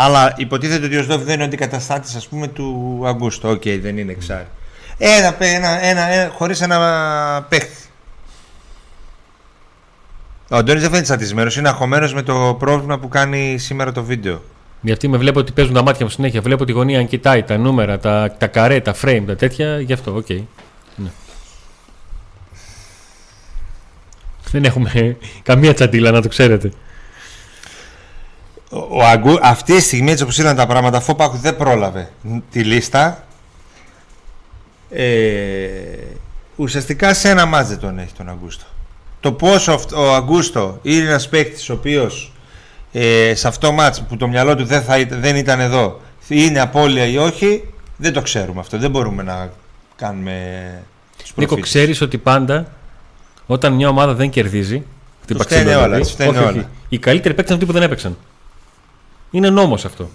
Αλλά υποτίθεται ότι ο Οζντόεφ δεν είναι ο αντικαταστάτης ας πούμε του Αουγκούστο. Οκ, δεν είναι εξάρι. Ένα, ένα, ένα, ένα χωρίς ένα παίχτη. Ο Αντώνης δεν φαίνεται τσατισμένος, είναι αγχωμένος με το πρόβλημα που κάνει σήμερα το βίντεο. Γιατί με βλέπω ότι παίζουν τα μάτια μου συνέχεια. Βλέπω τη γωνία αν κοιτάει τα νούμερα, τα, τα καρέ, τα frame, τα τέτοια. Γι' αυτό, οκ. Ναι. Δεν έχουμε καμία τσαντίλα, να το ξέρετε. Ο, ο Αουγκού-, αυτή τη στιγμή έτσι όπως ήταν τα πράγματα, αφού ο ΠΑΟΚ δεν πρόλαβε τη λίστα, ε, ουσιαστικά σε ένα ματς δεν τον έχει τον Αουγκούστο. Το πόσο αυτ- ο Αουγκούστο είναι ένας παίκτης ο οποίος ε, σε αυτό το μάτς που το μυαλό του δεν, θα, ήταν- δεν ήταν εδώ είναι απώλεια ή όχι, δεν το ξέρουμε αυτό. Δεν μπορούμε να κάνουμε τους Νίκο, προφήτες. ξέρεις ότι πάντα όταν μια ομάδα δεν κερδίζει. Την Τους φταίνε Παξιλό, όλα, δηλαδή, τους φταίνε όχι, όχι. όλα. Οι καλύτεροι παίκτες είναι αυτοί που δεν έπαιξαν. Είναι νόμος αυτό.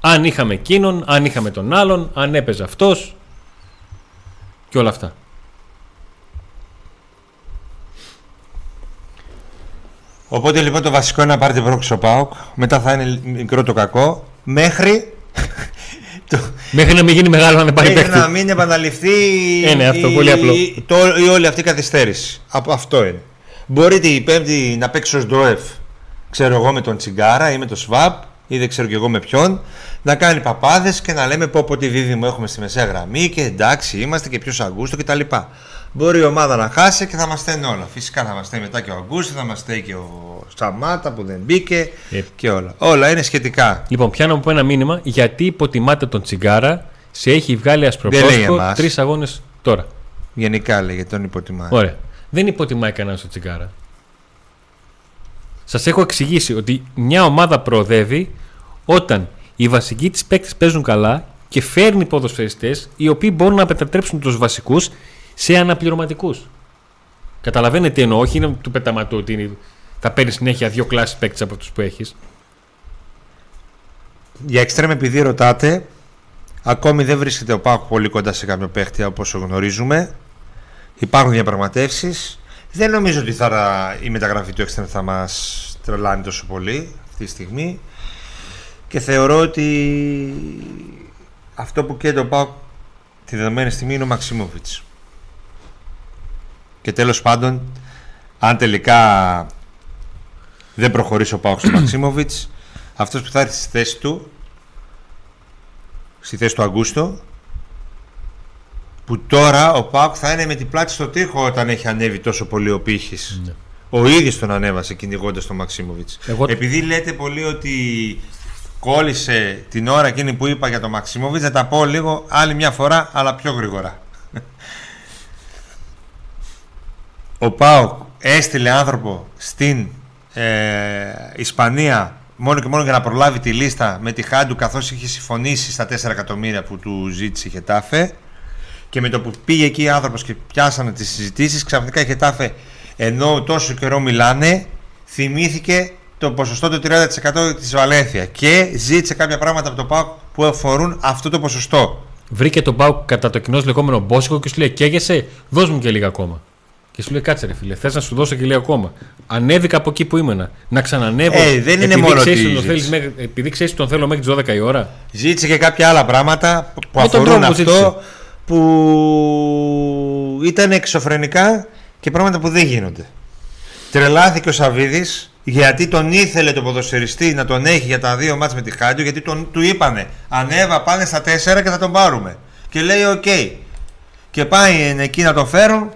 Αν είχαμε εκείνον, αν είχαμε τον άλλον, αν έπαιζε αυτός και όλα αυτά. Οπότε λοιπόν το βασικό είναι να πάρετε πρόκληση ο ΠΑΟΚ. Μετά θα είναι μικρό το κακό. Μέχρι, το, Μέχρι να μην γίνει μεγάλο να δεν πάρει μέχρι παίκτη. να μην επαναληφθεί Ε, ναι, αυτό, η, πολύ απλό. η- το, η όλη αυτή η καθυστέρηση. Από αυτό είναι. Μπορείτε η Πέμπτη να παίξει ως Ντόεφ, ξέρω εγώ με τον Τσιγκάρα ή με τον Σβάπ ή δεν ξέρω κι εγώ με ποιον, να κάνει παπάδες και να λέμε πω πω τι δίδυμο έχουμε στη μεσαία γραμμή και εντάξει είμαστε και ποιο Αγκούστο κτλ. Μπορεί η ομάδα να χάσει και θα μας στέλνει όλα. Φυσικά θα μας στέλνει μετά και ο Αγκούστο, θα μας στέλνει και ο Σταμάτα που δεν μπήκε Ε. και όλα. Όλα είναι σχετικά. Λοιπόν, πιάνω από ένα μήνυμα γιατί υποτιμάτε τον Τσιγκάρα; Σε έχει βγάλει Δεν λέει ασπροπρόσωπο εμάς. τρεις αγώνες τώρα. Γενικά λέγεται τον υποτιμά. Ωραία. Δεν υποτιμάει κανένας τον Τσιγκάρα. Σας έχω εξηγήσει ότι μια ομάδα προοδεύει όταν οι βασικοί της παίκτες παίζουν καλά και φέρνει ποδοσφαιριστές οι οποίοι μπορούν να μετατρέψουν τους βασικούς σε αναπληρωματικούς. Καταλαβαίνετε τι εννοώ, όχι είναι του πεταματού ότι είναι- θα παίρνει συνέχεια δύο κλάσει παίκτες από του που έχεις. Για εξτρέμ επειδή ρωτάτε, ακόμη δεν βρίσκεται ο Πάκου πολύ κοντά σε κάποιο παίχτη από όσο γνωρίζουμε. Υπάρχουν διαπραγματεύσεις. Δεν νομίζω ότι θα, η μεταγραφή του εξτρέμ θα μας τρελάνει τόσο πολύ αυτή τη στιγμή. Και θεωρώ ότι αυτό που καίει τον Πάκου τη δεδομένη στιγμή είναι ο Μαξιμόβιτς. Και τέλος πάντων, αν τελικά δεν προχωρήσει ο Πάοκ στο Μαξίμοβιτς, αυτός που θα έρθει στη θέση του, στη θέση του Αγκούστο, που τώρα ο Πάοκ θα είναι με την πλάτη στο τοίχο όταν έχει ανέβει τόσο πολύ ο πύχης. Ναι. Ο ίδιος τον ανέβασε κυνηγώντας τον Μαξίμοβιτς. Εγώ- Επειδή λέτε πολύ ότι κόλλησε την ώρα εκείνη που είπα για τον Μαξίμοβιτς, θα τα πω λίγο άλλη μια φορά, αλλά πιο γρήγορα. Ο Πάοκ έστειλε άνθρωπο στην ε, Ισπανία μόνο και μόνο για να προλάβει τη λίστα με τη Χάντου καθώς είχε συμφωνήσει στα 4 εκατομμύρια που του ζήτησε η Χετάφε και με το που πήγε εκεί ο άνθρωπος και πιάσανε τις συζητήσεις ξαφνικά η Χετάφε ενώ τόσο καιρό μιλάνε θυμήθηκε το ποσοστό του 30% της Βαλένθια και ζήτησε κάποια πράγματα από το ΠΑΟΚ που αφορούν αυτό το ποσοστό. Βρήκε τον Πάουκ κατά το κοινό λεγόμενο μπόσικο και σου λέει: Καίγεσαι, δώσ' μου και λίγα ακόμα. Και σου λέει: Κάτσε, ρε φίλε, θες να σου δώσω και λίγα ακόμα. Ανέβηκα από εκεί που ήμουνα. Να ξανανεύω. Ε, δεν είναι επειδή μόνο ξέρεις ότι ότι τον ζήτησε. θέλεις μέχρι- Επειδή ξέρεις ότι τον θέλω μέχρι τις 12 η ώρα. Ζήτησε και κάποια άλλα πράγματα που Με τον αφορούν τρόπο που αυτό ζήτησε. Που ήταν εξωφρενικά και πράγματα που δεν γίνονται. Τρελάθηκε ο Σαββίδης γιατί τον ήθελε το ποδοσφαιριστή να τον έχει για τα δύο ματς με τη Χάιντουκ γιατί τον, του είπανε ανέβα πάνε στα τέσσερα και θα τον πάρουμε. Και λέει οκ. Και πάει εκεί να τον φέρουν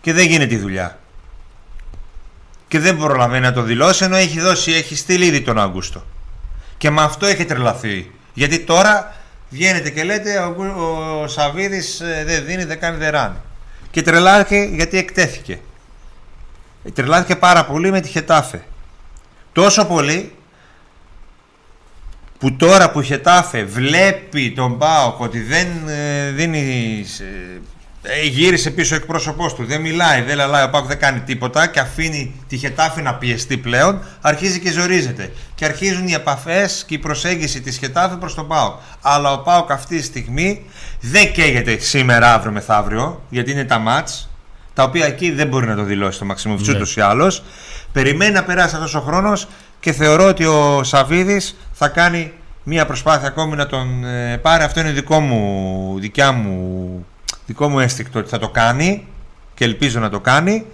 και δεν γίνεται η δουλειά. Και δεν προλαβαίνει να το δηλώσει ενώ έχει δώσει, έχει στείλει ήδη τον Αουγκούστο. Και με αυτό έχει τρελαθεί. Γιατί τώρα βγαίνετε και λέτε ο, Γκου- ο Σαββίδης ε, δεν δίνει, δεν κάνει, δεν ράνει. Και τρελάθηκε γιατί εκτέθηκε. Τρελάθηκε πάρα πολύ με τη Χετάφε. Τόσο πολύ που τώρα που η Χετάφε βλέπει τον Πάοκ ότι δεν ε, δίνει ε, Ε, γύρισε πίσω ο εκπρόσωπός του. Δεν μιλάει, δεν λαλάει. Ο Πάουκ δεν κάνει τίποτα και αφήνει τη Χετάφη να πιεστεί πλέον. Αρχίζει και ζορίζεται. Και αρχίζουν οι επαφές και η προσέγγιση της Χετάφη προς τον Πάουκ. Αλλά ο Πάουκ αυτή τη στιγμή δεν καίγεται σήμερα, αύριο, μεθαύριο, γιατί είναι τα μάτς. Τα οποία εκεί δεν μπορεί να το δηλώσει το Μαξιμόβιτ ναι. ούτω ή άλλω. Περιμένει να περάσει αυτός ο χρόνος και θεωρώ ότι ο Σαββίδης θα κάνει μία προσπάθεια ακόμη να τον ε, πάρει. Αυτό είναι δικό μου, δικιά μου, δικό μου αίσθηκτο ότι θα το κάνει και ελπίζω να το κάνει.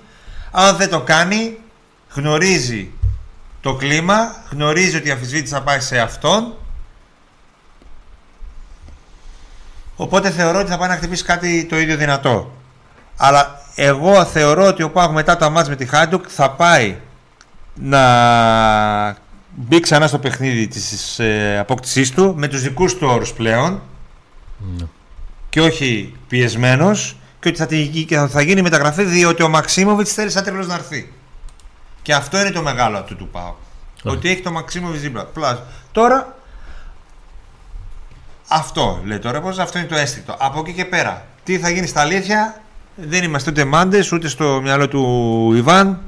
Αν δεν το κάνει, γνωρίζει το κλίμα, γνωρίζει ότι η αφισβήτηση θα πάει σε αυτόν. Οπότε θεωρώ ότι θα πάει να χτυπήσει κάτι το ίδιο δυνατό. Αλλά εγώ θεωρώ ότι ο Πάγου μετά το αμάτς με τη Χάντουκ θα πάει να μπει ξανά στο παιχνίδι της ε, απόκτησής του με τους δικούς του όρους πλέον ναι. Και όχι πιεσμένος και ότι θα, και θα γίνει μεταγραφή διότι ο Μαξίμοβιτς θέλει σαν τρελός να έρθει. Και αυτό είναι το μεγάλο του του Πάου. Ότι έχει το Μαξίμοβιτς δίπλα. Τώρα αυτό λέει τώρα πως αυτό είναι το αίσθητο. Από εκεί και πέρα τι θα γίνει στα αλήθεια δεν είμαστε ούτε μάντες ούτε στο μυαλό του Ιβάν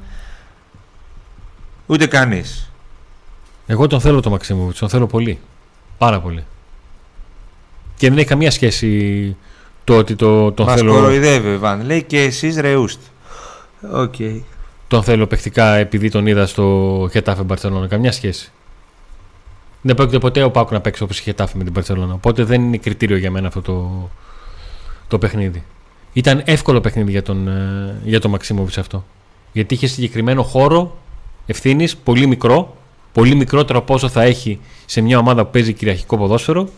ούτε κανείς. Εγώ τον θέλω τον Μαξίμοβιτς, τον θέλω πολύ. Πάρα πολύ. Και δεν έχει καμία σχέση το ότι το, τον Μας θέλω. Μα κοροϊδεύει ο Βαν. Λέει και εσείς ρεούστ. OK. Okay. Τον θέλω παιχτικά επειδή τον είδα στο Χετάφε Μπαρσελόνα. Καμιά σχέση. Δεν πρόκειται ποτέ ο ΠΑΟΚ να παίξει όπως η Χετάφε με την Μπαρσελόνα. Οπότε δεν είναι κριτήριο για μένα αυτό το, το παιχνίδι. Ήταν εύκολο παιχνίδι για τον, ε, για τον Μαξίμοβιτς αυτό. Γιατί είχε συγκεκριμένο χώρο ευθύνης, πολύ μικρό, πολύ μικρότερο από όσο θα έχει σε μια ομάδα που παίζει κυριαρχικό ποδόσφαιρο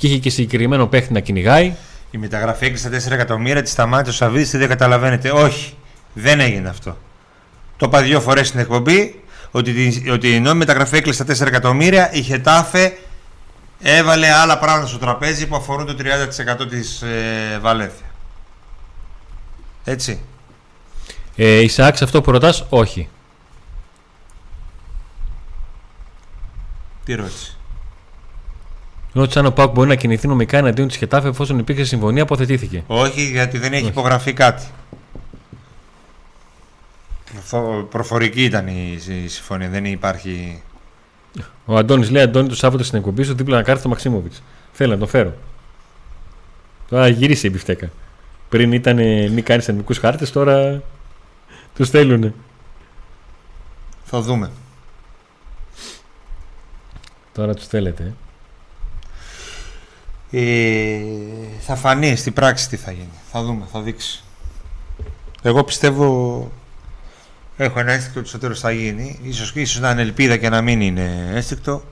και είχε και συγκεκριμένο παίχτη να κυνηγάει. Η μεταγραφή έκλεισε 4 εκατομμύρια, τη σταμάτησε ο Σαββίδης, δεν καταλαβαίνετε. Όχι, δεν έγινε αυτό. Το είπα δύο φορές στην εκπομπή ότι, ότι ενώ η μεταγραφή έκλεισε 4 εκατομμύρια, η Χετάφε έβαλε άλλα πράγματα στο τραπέζι που αφορούν το 30% της ε, Βαλένθια. Έτσι. Ε, Ισαάκ, αυτό που ρωτάς, όχι. Τι ρώτησε; Ρώτησε αν ο Πάκ μπορεί να κινηθεί νομικά εναντίον της Χετάφε εφόσον υπήρχε συμφωνία, αποθετήθηκε. Όχι, γιατί δεν έχει υπογραφεί κάτι. Προφορική ήταν η συμφωνία, δεν υπάρχει. Ο Αντώνης λέει: Αντώνη, το Σάββατο στην εκπομπή σου δίπλα να κάρθει το Μαξίμοβιτ. Θέλει να το φέρω. Τώρα γύρισε η μπιφτέκα. Πριν ήταν μη κάνεις ελληνικού χάρτες, τώρα τους θέλουν. Θα δούμε. Τώρα τους θέλετε. Ε, θα φανεί στην πράξη τι θα γίνει. Θα δούμε, θα δείξει. Εγώ πιστεύω έχω ένα αίσθηκτο ότι στο τέλος θα γίνει. Ίσως, ίσως να είναι ελπίδα και να μην είναι αίσθηκτο.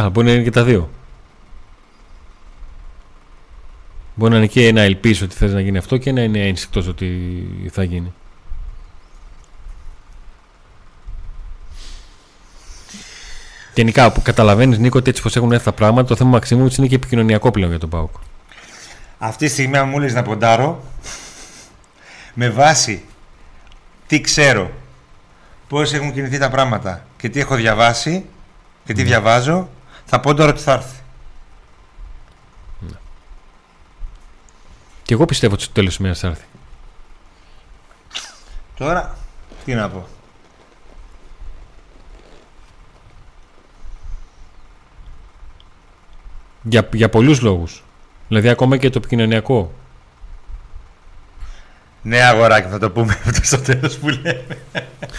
Α, μπορεί να είναι και τα δύο. Μπορεί να είναι και να ελπίσει ότι θες να γίνει αυτό και να είναι ένστικτος ότι θα γίνει. Γενικά, που καταλαβαίνεις, Νίκο, ότι έτσι πως έχουν έρθει τα πράγματα, το θέμα Μαξίμου είναι και επικοινωνιακό πλέον για τον Πάουκ. Αυτή τη στιγμή, αν μου λες να ποντάρω, με βάση τι ξέρω, πώς έχουν κινηθεί τα πράγματα και τι έχω διαβάσει και τι mm. διαβάζω, θα πόνταρω ότι θα έρθει. Ναι. Και εγώ πιστεύω ότι στο τέλος της θα έρθει. Τώρα, τι να πω. Για, για πολλούς λόγους. Δηλαδή ακόμα και το επικοινωνιακό. Ναι, αγοράκι, θα το πούμε αυτό στο τέλος που λέμε.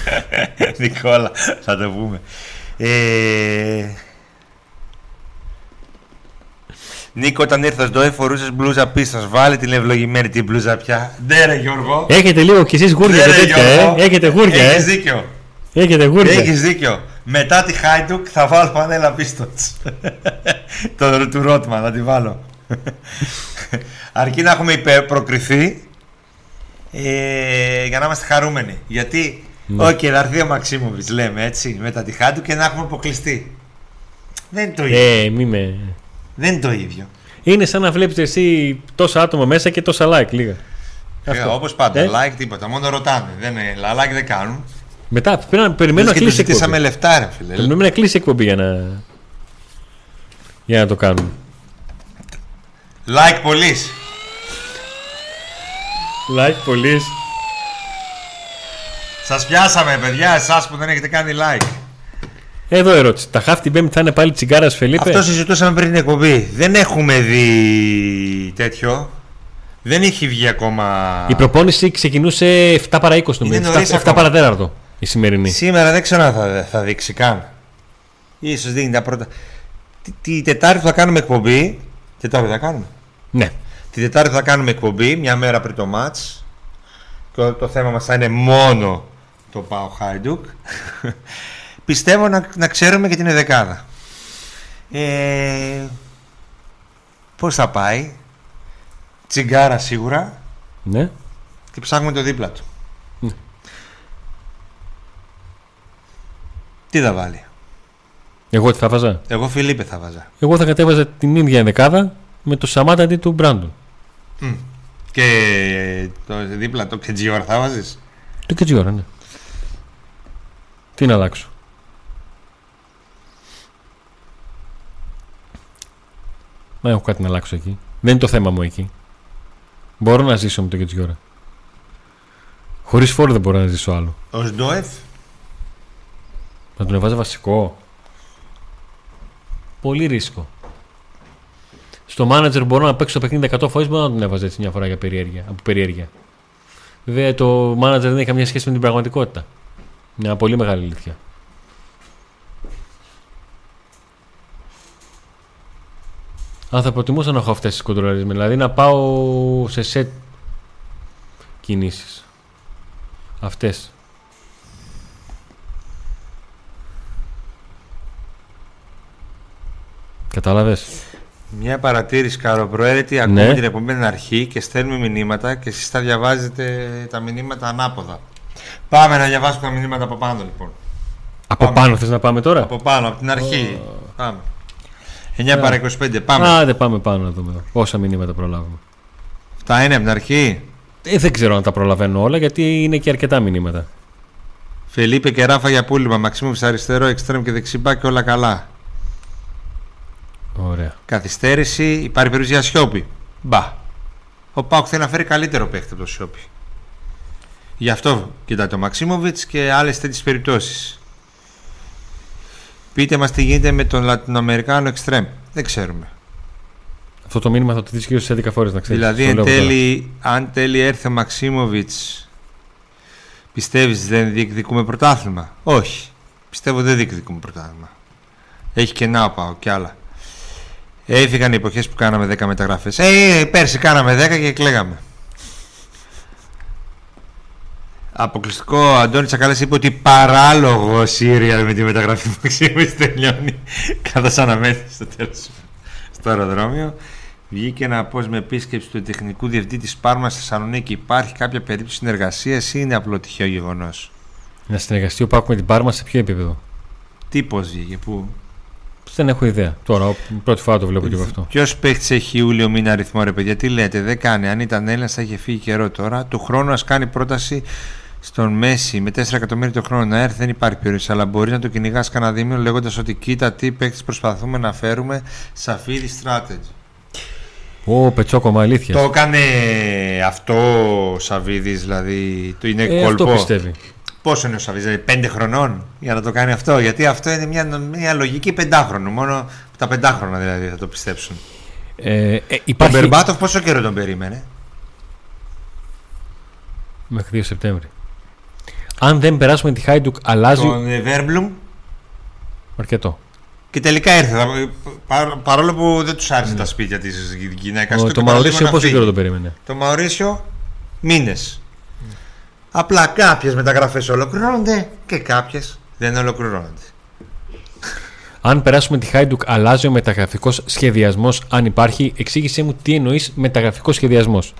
Νικόλα, θα το πούμε. Ε... Νίκο, όταν ήρθα στο ΕΦ, φορούσες μπλούζα πίσω. Βάλε την ευλογημένη την μπλούζα πια. Ναι, ρε Γιώργο. Έχετε λίγο κι εσείς γούρια ναι, τέτοια, ε. Έχετε γούρια, Έχεις ε. δίκιο. Έχετε γούρια. Έχεις δίκιο. Μετά τη Χάιντουκ θα βάλω πανέλα πίστοτς. το του Ρότμα θα τη βάλω. Αρκεί να έχουμε προκριθεί ε, για να είμαστε χαρούμενοι. Γιατί, ναι. οκ, θα έρθει ο Μαξίμοβιτς, λέμε έτσι, μετά τη Χάιντουκ και να έχουμε αποκλειστεί. Δεν είναι το ίδιο. Ε, μη με... Δεν είναι το ίδιο. Είναι σαν να βλέπεις εσύ τόσα άτομα μέσα και τόσα like λίγα. Ε, Όπως πάντα, ε; like τίποτα. Μόνο ρωτάνε. Δεν, like δεν κάνουν. Μετά πρέπει να περιμένουμε να κλείσει εκπομπή. Ζητήσαμε λεφτά, ρε φίλε. Περιμένουμε να κλείσει εκπομπή για να, για να το κάνουμε. Like πολύ. Like πολύ. Σας πιάσαμε, παιδιά, εσάς που δεν έχετε κάνει like. Εδώ ερώτηση. Τα χάφη την Πέμπτη θα είναι πάλι τσιγκάρας Φελίπε; Αυτό συζητούσαμε πριν την εκπομπή. Δεν έχουμε δει τέτοιο. Δεν έχει βγει ακόμα. Η προπόνηση ξεκινούσε 7 παρα 20 Είναι νομίζω. νωρίς 7, 7 ακόμα. παρα τέταρτο η σημερινή. Σήμερα δεν ξέρω αν θα, θα δείξει καν. Ίσως δείχνει τα πρώτα. Τη, τη Τετάρτη που θα κάνουμε εκπομπή. Τετάρτη θα κάνουμε. Ναι. Τη Τετάρτη θα κάνουμε εκπομπή μια μέρα πριν το μάτς και το θέμα μας θα είναι μόνο το Πάο Χάιντουκ πιστεύω να, να ξέρουμε και την δεκάδα ε, πώς θα πάει τσιγκάρα σίγουρα ναι. και ψάχνουμε το δίπλα του τι θα βάλει; Εγώ τι θα βάζα; εγώ Φιλίππε θα βάζα Εγώ θα κατέβαζα την ίδια δεκάδα με το Σαμάτα αντί του Μπράντον. και το δίπλα το Κετζιόρ θα βάζεις; Το και ώρα, ναι. Τι να αλλάξω. Δεν έχω κάτι να αλλάξω εκεί. Δεν είναι το θέμα μου εκεί. Μπορώ να ζήσω με το Κετζιόρα. Χωρίς φόρο δεν μπορώ να ζήσω άλλο. ο Σντόεφ Να τον εβάζα βασικό. Πολύ ρίσκο. Στο manager μπορώ να παίξω το παιχνίδι 100 φορές. Μπορώ να τον έβαζα έτσι μια φορά για περιέργεια, από περιέργεια. Βέβαια το manager δεν έχει καμία σχέση με την πραγματικότητα. Μια πολύ μεγάλη αλήθεια. Αν θα προτιμούσα να έχω αυτές τις κοντρολαρισμένε, δηλαδή να πάω σε set κινήσεις. Αυτές. Κατάλαβες; Μια παρατήρηση καλοπροαίρετη. Ναι. Ακούμε την επόμενη αρχή και στέλνουμε μηνύματα και εσείς τα διαβάζετε τα μηνύματα ανάποδα. Πάμε να διαβάσουμε τα μηνύματα από πάνω λοιπόν. Από Πάμε. πάνω θες να πάμε τώρα; Από πάνω, από την αρχή. Πάμε. 9 παρα 25, πάμε. Άντε πάμε πάνω να δούμε πόσα μηνύματα προλάβουμε. Αυτά είναι από την αρχή; Ε, δεν ξέρω αν τα προλαβαίνω όλα γιατί είναι και αρκετά μηνύματα. Φελίπε και Ράφα για πούλημα. Μαξίμου αριστερό, εξτρέμ και δεξιμπά και όλα καλά. Ωραία. Καθυστέρηση, υπάρχει περίπτωση για Σιώπη. Μπα. Ο Πάουκ θέλει να φέρει καλύτερο παίχτη από το Σιώπη. Γι' αυτό κοιτάει το Μαξίμοβιτς και άλλες τέτοιες περιπτώσεις. Πείτε μας τι γίνεται με τον Λατινοαμερικάνο εξτρέμ. Δεν ξέρουμε. Αυτό το μήνυμα θα το δεις γύρω στις 11 φορές να ξέρεις. δηλαδή, Το εν λέω από τώρα. τέλει, αν τέλει έρθει ο Μαξίμοβιτς, πιστεύεις δεν διεκδικούμε πρωτάθλημα; Όχι. Πιστεύω δεν διεκδικούμε πρωτάθλημα. Έχει κενά ο Πάο και άλλα. Έφυγαν οι εποχές που κάναμε 10 μεταγραφές. Ε, πέρσι κάναμε 10 και κλαίγαμε. Αποκλειστικό, ο Αντώνη Τσακαλάς είπε ότι παράλογο σύριαλ με τη μεταγραφή του Μαξίμοβιτ τελειώνει. Καθώς αναμένει στο τέλος στο αεροδρόμιο. Βγήκε ένα πώ με επίσκεψη του τεχνικού διευθυντή της Πάρμας στη Θεσσαλονίκη. Υπάρχει κάποια περίπτωση συνεργασίας ή είναι απλό τυχαίο γεγονός; Να συνεργαστεί ο Πάκου με την Πάρμα σε ποιο επίπεδο; Τι πώ βγήκε, πού; Δεν έχω ιδέα. Τώρα, ο- πρώτη φορά το βλέπω και εγώ αυτό. Ποιος παίχτης έχει Ιούλιο μήνα αριθμό, ρε παιδιά, τι λέτε, δεν κάνει. Αν ήταν Έλληνας θα είχε φύγει καιρό τώρα. Του χρόνου ας κάνει πρόταση στον Μέση με 4 εκατομμύρια το χρόνο να έρθει, δεν υπάρχει περιορίσει. Αλλά μπορείς να το κυνηγάς κανένα δίμηνο λέγοντας ότι κοίτα τι παίχτης προσπαθούμε να φέρουμε. Σαφίδι strategy. Ω, πετσόκομα, αλήθεια. Το έκανε αυτό ο Σαββίδης, δηλαδή. Το είναι ε, αυτό κόλπο. πιστεύει. Πόσο είναι ο Σαββίδη, δηλαδή πέντε χρονών για να το κάνει αυτό. Γιατί αυτό είναι μια, μια λογική πεντάχρονου. Μόνο τα πεντάχρονα δηλαδή θα το πιστέψουν. Ε, ε, Τον υπάρχει... Μπερμπάτοφ πόσο καιρό τον περίμενε; Μέχρι 2 Σεπτέμβρη. Αν δεν περάσουμε τη Χάιντουκ, αλλάζει Τον ε, Βέρμπλουμ. αρκετό. Και τελικά ήρθε. Θα- πα- παρόλο που δεν τους άρεσε τα σπίτια της γυναίκας Ναι. Ο, του. το και παραλίγο Μαουρίσιο να πόσο φύγει. καιρό το περίμενε; Το Μαουρίσιο μήνες. Απλά κάποιες μεταγραφές ολοκληρώνονται και κάποιες δεν ολοκληρώνονται. Αν περάσουμε τη Χάιντουκ, αλλάζει ο μεταγραφικός σχεδιασμός. Αν υπάρχει, εξήγησέ μου τι εννοείς μεταγραφικός σχεδιασμός.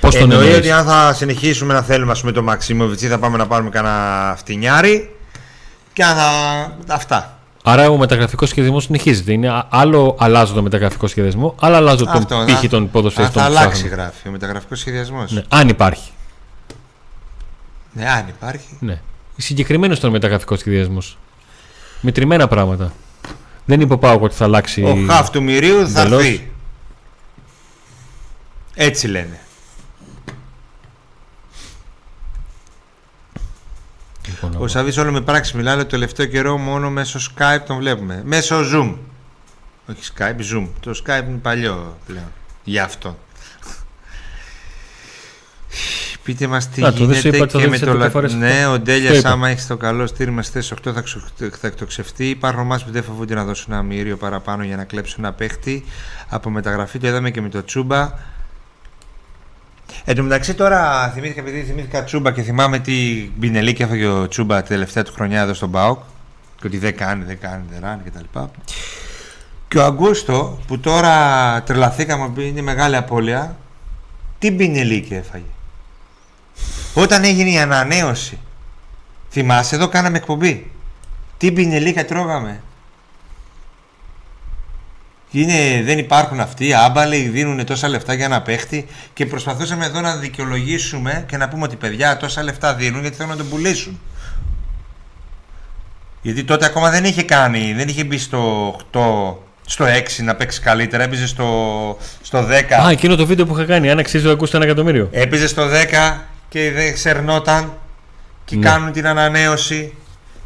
Πώς τον Εννοεί εννοείς; ότι αν θα συνεχίσουμε να θέλουμε ας πούμε, το Μαξίμοβιτς ή θα πάμε να πάρουμε κανένα φτηνιάρι και αν θα. Αυτά. Άρα ο μεταγραφικός σχεδιασμός συνεχίζεται. Είναι α- άλλο αλλάζω το μεταγραφικό σχεδιασμό, άλλο αλλάζω τον Αυτό, πύχη να- των Αν ποδοσφαιριστών. θα που αλλάξει ψάχνω. γράφει ο μεταγραφικός σχεδιασμός. Ναι, αν υπάρχει. Ναι, αν υπάρχει. Ναι. Συγκεκριμένος ήταν ο μεταγραφικός σχεδιασμός. Μετρημένα πράγματα. Δεν είπε ο Πάοκ ότι θα αλλάξει. Ο χαφ του Μυρίου θα εντελώς. έρθει. Έτσι λένε. Λοιπόν, Ο Σαββής όλο με πράξη μιλάει, αλλά το τελευταίο καιρό μόνο μέσω Skype τον βλέπουμε. Μέσω Zoom. Όχι Skype, Zoom. Το Skype είναι παλιό πλέον. Για αυτό. Πείτε μας τι Α, το δεν σου γίνεται είπα, το και με δείξα το το λα... καφάρες Ναι, αυτό. ο Το Ντέλιας είπα. άμα έχεις το καλό στήριγμα στις 8 θα, ξο... θα εκτοξευτεί. Υπάρχουν ομάδες που δεν φοβούνται να δώσουν ένα μύριο παραπάνω για να κλέψουν ένα παίχτη. Από μεταγραφή το είδαμε και με το Τσούμπα. Εν τω μεταξύ τώρα θυμήθηκα, επειδή θυμήθηκα Τσούμπα και θυμάμαι τι μπινελίκι έφαγε ο Τσούμπα τη τελευταία του χρονιά εδώ στον ΠΑΟΚ και ότι δεν κάνει, δεν κάνει, δεν ράνει κτλ. Και ο Αγκούστο που τώρα τρελαθήκαμε που είναι μεγάλη απώλεια τι μπινελίκι έφαγε; Όταν έγινε η ανανέωση θυμάσαι εδώ κάναμε εκπομπή τι μπινελίκα τρώγαμε είναι, δεν υπάρχουν αυτοί, άμπαλοι, δίνουν τόσα λεφτά για ένα παίχτη και προσπαθούσαμε εδώ να δικαιολογήσουμε και να πούμε ότι παιδιά τόσα λεφτά δίνουν γιατί θέλουν να τον πουλήσουν. Γιατί τότε ακόμα δεν είχε κάνει, δεν είχε μπει στο 8, στο 6 να παίξει καλύτερα, έπαιζε στο, στο 10. Α, εκείνο το βίντεο που είχα κάνει, αν αξίζει το ακούστε ένα εκατομμύριο. Έπαιζε στο 10 και δεν ξερνόταν και Ναι. κάνουν την ανανέωση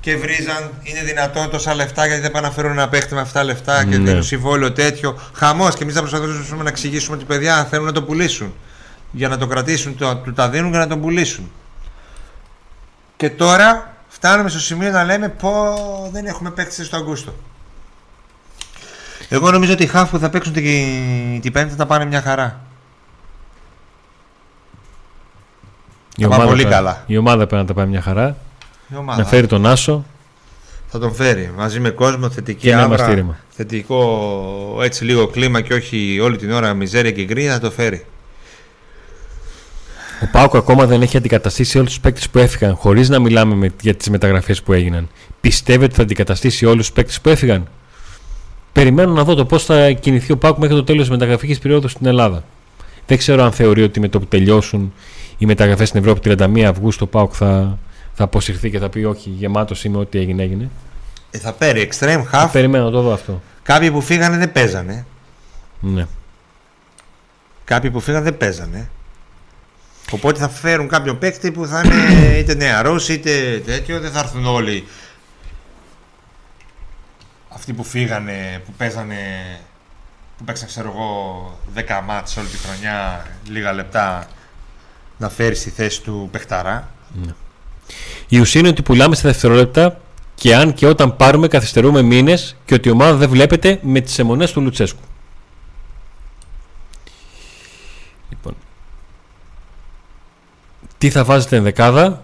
και βρίζαν. Είναι δυνατόν τόσα λεφτά γιατί δεν πάνε να φέρουν ένα παίχτη με αυτά λεφτά και Ναι. δίνουν συμβόλαιο τέτοιο. Χαμός και εμείς θα προσπαθήσουμε να εξηγήσουμε ότι παιδιά θέλουν να το πουλήσουν. Για να το κρατήσουν, το, του τα δίνουν και να τον πουλήσουν. Και τώρα φτάνουμε στο σημείο να λέμε πω δεν έχουμε παίχτη στο Αγκούστο. Εγώ νομίζω ότι οι χάφ που θα παίξουν την, την Πέμπτη θα πάνε μια χαρά. Η πάμε ομάδα, πολύ πέ- καλά. η ομάδα πρέπει να τα πάει μια χαρά. Η ομάδα. Να φέρει τον Άσο Θα τον φέρει μαζί με κόσμο, θετική και ένα άβρα, μαστήρημα. θετικό έτσι λίγο κλίμα και όχι όλη την ώρα μιζέρια και γκρίνια θα το φέρει. Ο Πάοκ ακόμα δεν έχει αντικαταστήσει όλους τους παίκτες που έφυγαν, χωρίς να μιλάμε με, για τις μεταγραφές που έγιναν. Πιστεύετε ότι θα αντικαταστήσει όλους τους παίκτες που έφυγαν; Περιμένω να δω το πώς θα κινηθεί ο Πάοκ μέχρι το τέλος της μεταγραφικής περίοδου στην Ελλάδα. Δεν ξέρω αν θεωρεί ότι με το που τελειώσουν οι μεταγραφές στην Ευρώπη 31 Αυγούστου ο Πάοκ θα, θα αποσυρθεί και θα πει Όχι, γεμάτος είμαι, ό,τι έγινε έγινε. Ε, θα φέρει extreme half. Περιμένω να το δω αυτό. Κάποιοι που φύγανε δεν παίζανε. Ναι. Κάποιοι που φύγανε δεν παίζανε. Οπότε θα φέρουν κάποιον παίκτη που θα είναι είτε νεαρός είτε τέτοιο. Δεν θα έρθουν όλοι αυτοί που φύγανε, που παίζανε. που παίξαν ξέρω εγώ 10 μάτς όλη τη χρονιά, λίγα λεπτά να φέρεις στη θέση του παιχταρά. Η ουσία είναι ότι πουλάμε στα δευτερόλεπτα και αν και όταν πάρουμε καθυστερούμε μήνες και ότι η ομάδα δεν βλέπετε με τις αιμονές του Λουτσέσκου. Λοιπόν. Τι θα βάζετε ενδεκάδα;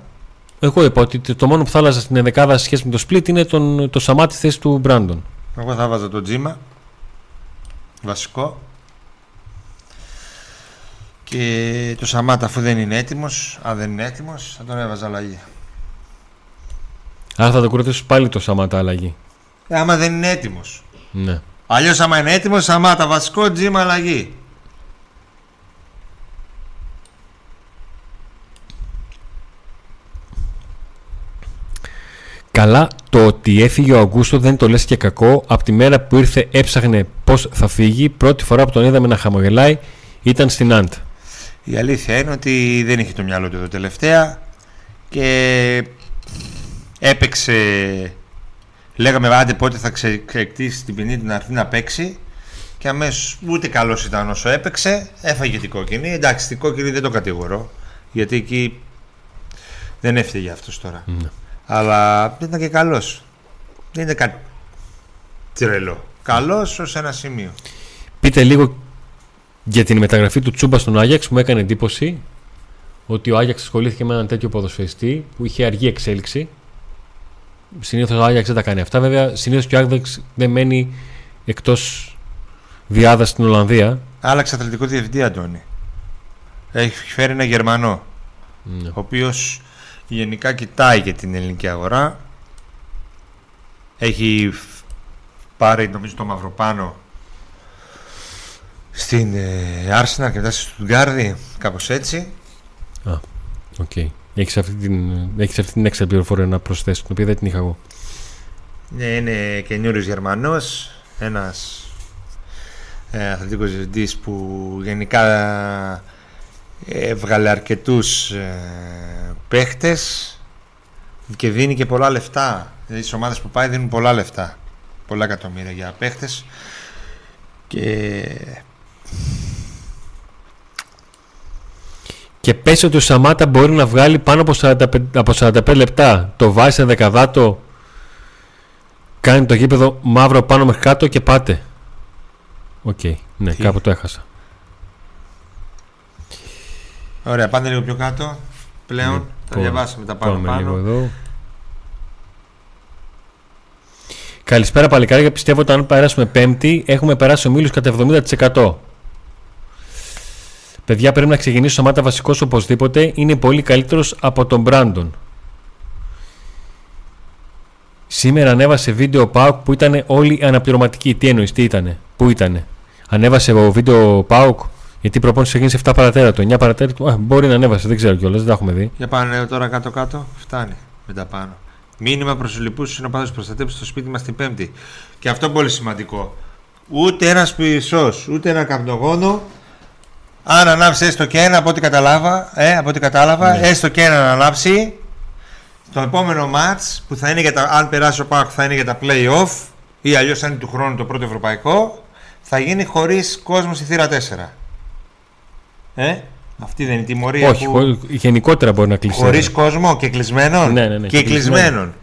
Εγώ είπα ότι το μόνο που θα άλλαζα στην ενδεκάδα σε σχέση με το split είναι τον, το σαμάτι θέση του Μπράντον. Εγώ θα βάζα τον Τζίμα. Βασικό. Και το Σαμάτα αφού δεν είναι έτοιμος, αν δεν είναι έτοιμος, θα τον έβαζα αλλαγή. Άρα θα το κρατήσω πάλι το σαμάτα αλλαγή. Ε, άμα δεν είναι έτοιμος. Ναι. Αλλιώς άμα είναι έτοιμος, Σαμάτα βασικό, Τζίμα αλλαγή. Καλά, το ότι έφυγε ο Αγκούστο δεν το λες και κακό. Από τη μέρα που ήρθε έψαχνε πώς θα φύγει. Πρώτη φορά που τον είδαμε να χαμογελάει ήταν στην Αντ. Η αλήθεια είναι ότι δεν είχε το μυαλό του εδώ τελευταία και έπαιξε. Λέγαμε άντε πότε θα ξε, ξεκτήσει την ποινή του να έρθει να παίξει και αμέσως ούτε καλός ήταν όσο έπαιξε. Έφαγε την κόκκινη. Εντάξει, την κόκκινη δεν το κατηγορώ γιατί εκεί δεν έφταιγε αυτός τώρα. Ναι. Αλλά δεν ήταν και καλός. Δεν είναι κάτι τρελό. Καλός ως ένα σημείο. Πείτε λίγο για την μεταγραφή του Τσούμπα στον Άγιαξ που μου έκανε εντύπωση ότι ο Άγιαξ ασχολήθηκε με έναν τέτοιο ποδοσφαιριστή που είχε αργή εξέλιξη. Συνήθως ο Άγιαξ δεν τα κάνει αυτά. Βέβαια, συνήθως και ο Άγιαξ δεν μένει εκτός διάδα στην Ολλανδία. Άλλαξε αθλητικό διευθυντή, Αντώνη. Έχει φέρει ένα Γερμανό. Ναι. ο οποίος γενικά κοιτάει για την ελληνική αγορά έχει φ- πάρει νομίζω το Μαυροπάνο στην ε, Arsenal και μετά στη Στουτγκάρδη κάπως έτσι Okay. Έχεις αυτή, την, έχεις αυτή την έξτρα πληροφορία να προσθέσεις, την οποία δεν την είχα εγώ. Ναι, είναι καινούριος Γερμανός ένας ε, αθλητικός διευθυντής που γενικά έβγαλε αρκετούς ε, παίχτες και δίνει και πολλά λεφτά. Δηλαδή στις ομάδες που πάει δίνουν πολλά λεφτά. Πολλά εκατομμύρια για παίχτες. Και Και πες ότι ο Σαμάτα μπορεί να βγάλει πάνω από 45, από 45 λεπτά. Το βάζει σε δεκαδάτο, κάνει το γήπεδο μαύρο πάνω μέχρι κάτω και πάτε. Οκ, ναι, Τι; κάπου το έχασα. Ωραία, πάτε λίγο πιο κάτω. Πλέον θα Λοιπόν, διαβάσουμε τα πάνω Πάμε λίγο πάνω. εδώ. Καλησπέρα παλικάρια. Πιστεύω ότι αν περάσουμε πέμπτη έχουμε περάσει ομίλους κατά 70%. Παιδιά πρέπει να ξεκινήσει ο Σάματα βασικός οπωσδήποτε. Είναι πολύ καλύτερος από τον Μπράντον. Σήμερα ανέβασε βίντεο ο Πάουκ που ήταν όλοι αναπληρωματικοί. Τι εννοείς, τι ήτανε, πού ήτανε; Ανέβασε ο βίντεο Πάουκ γιατί η προπόνηση ξεκίνησε 7 παρατέταρτο. 9 παρατέταρτο. Α, μπορεί να ανέβασε, δεν ξέρω κιόλας, δεν τα έχουμε δει. Για πάνε τώρα κάτω-κάτω. Φτάνει μετά πάνω. Μήνυμα προς τους λοιπούς συνοπάδου προστατεύσει στο σπίτι μας την Πέμπτη. Και αυτό πολύ σημαντικό. Ούτε ένας πισό, ούτε ένα καπνογόνο. Αν ανάψει έστω και ένα από ό,τι καταλάβα, ε, από ό,τι κατάλαβα, Ναι. έστω και ένα να ανάψει. Το επόμενο match που θα είναι για τα, αν περάσει ο Πάκ θα είναι για τα play-off ή αλλιώς αν είναι του χρόνου το πρώτο ευρωπαϊκό, θα γίνει χωρίς κόσμος στη θύρα 4. Ε, αυτή δεν είναι η τιμωρία Όχι, που... χω- γενικότερα μπορεί να κλείσει. Χωρίς κόσμο και κλεισμένων; Ναι, ναι, ναι, και και κλεισμένων. κλεισμένων.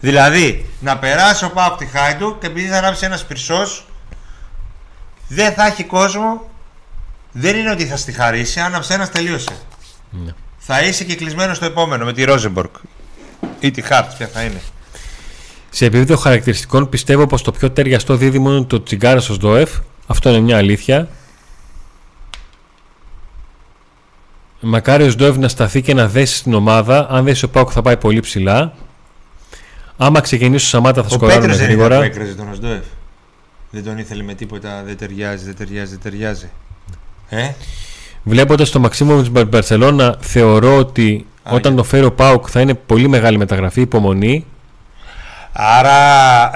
Δηλαδή, να περάσει ο Πάο από τη Χάιντου και επειδή θα ανάψει ένας πυρσός, δεν θα έχει κόσμο. Δεν είναι ότι θα στη χαρίσει, άναψε ένας τελείωσε. Ναι. Θα είσαι και κλεισμένος στο επόμενο με τη Ρόζεμπορκ. Ή τη Χάρτ, ποια θα είναι. Σε επίπεδο χαρακτηριστικών πιστεύω πως το πιο ταιριαστό δίδυμο είναι το τσιγκάρα στο ΣΔΟΕΦ. Αυτό είναι μια αλήθεια. Μακάρι ο ΣΔΟΕΦ να σταθεί και να δέσει στην ομάδα. Αν δέσει ο Πάουκ θα πάει πολύ ψηλά. Άμα ξεκινήσει ο Σαμάτα θα Ο σκοράρουν Πέτρος δεν ήταν που γρήγορα. έκραζε τον Οσντοεφ. Δεν τον ήθελε με τίποτα, δεν ταιριάζει, δεν ταιριάζει, δεν ταιριάζει. Ε, Βλέποντας το Μαξίμο της Μπαρσελόνα, θεωρώ ότι Α, όταν για- το φέρει ο Πάουκ θα είναι πολύ μεγάλη μεταγραφή. Υπομονή. Άρα,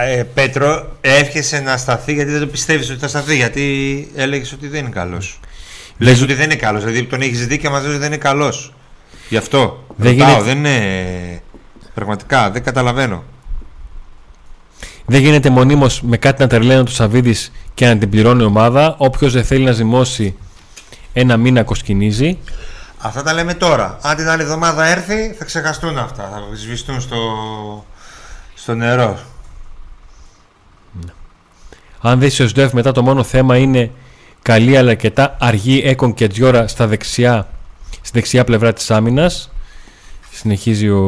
ε, Πέτρο, εύχεσαι να σταθεί γιατί δεν το πιστεύεις ότι θα σταθεί. Γιατί έλεγες ότι δεν είναι καλός. Λες- Λες ότι δεν είναι καλός. Δηλαδή τον έχεις δει και μας ότι δεν είναι καλός. Γι' αυτό. Δεν ρωτάω, γίνεται- δεν είναι. Πραγματικά δεν καταλαβαίνω. Δεν γίνεται μονίμως με κάτι να τρελαίνει του Σαββίδης και να την πληρώνει η ομάδα. Όποιος δεν θέλει να ζυμώσει ένα μήνα κοσκινίζει. Αυτά τα λέμε τώρα. Αν την άλλη εβδομάδα έρθει, θα ξεχαστούν αυτά. Θα σβηστούν στο, στο νερό. Αν δεις ο ΣΔΕΦ μετά το μόνο θέμα είναι καλή αλλά αρκετά αργή έκον και τζιόρα στα δεξιά, στη δεξιά πλευρά της άμυνας. Συνεχίζει ο,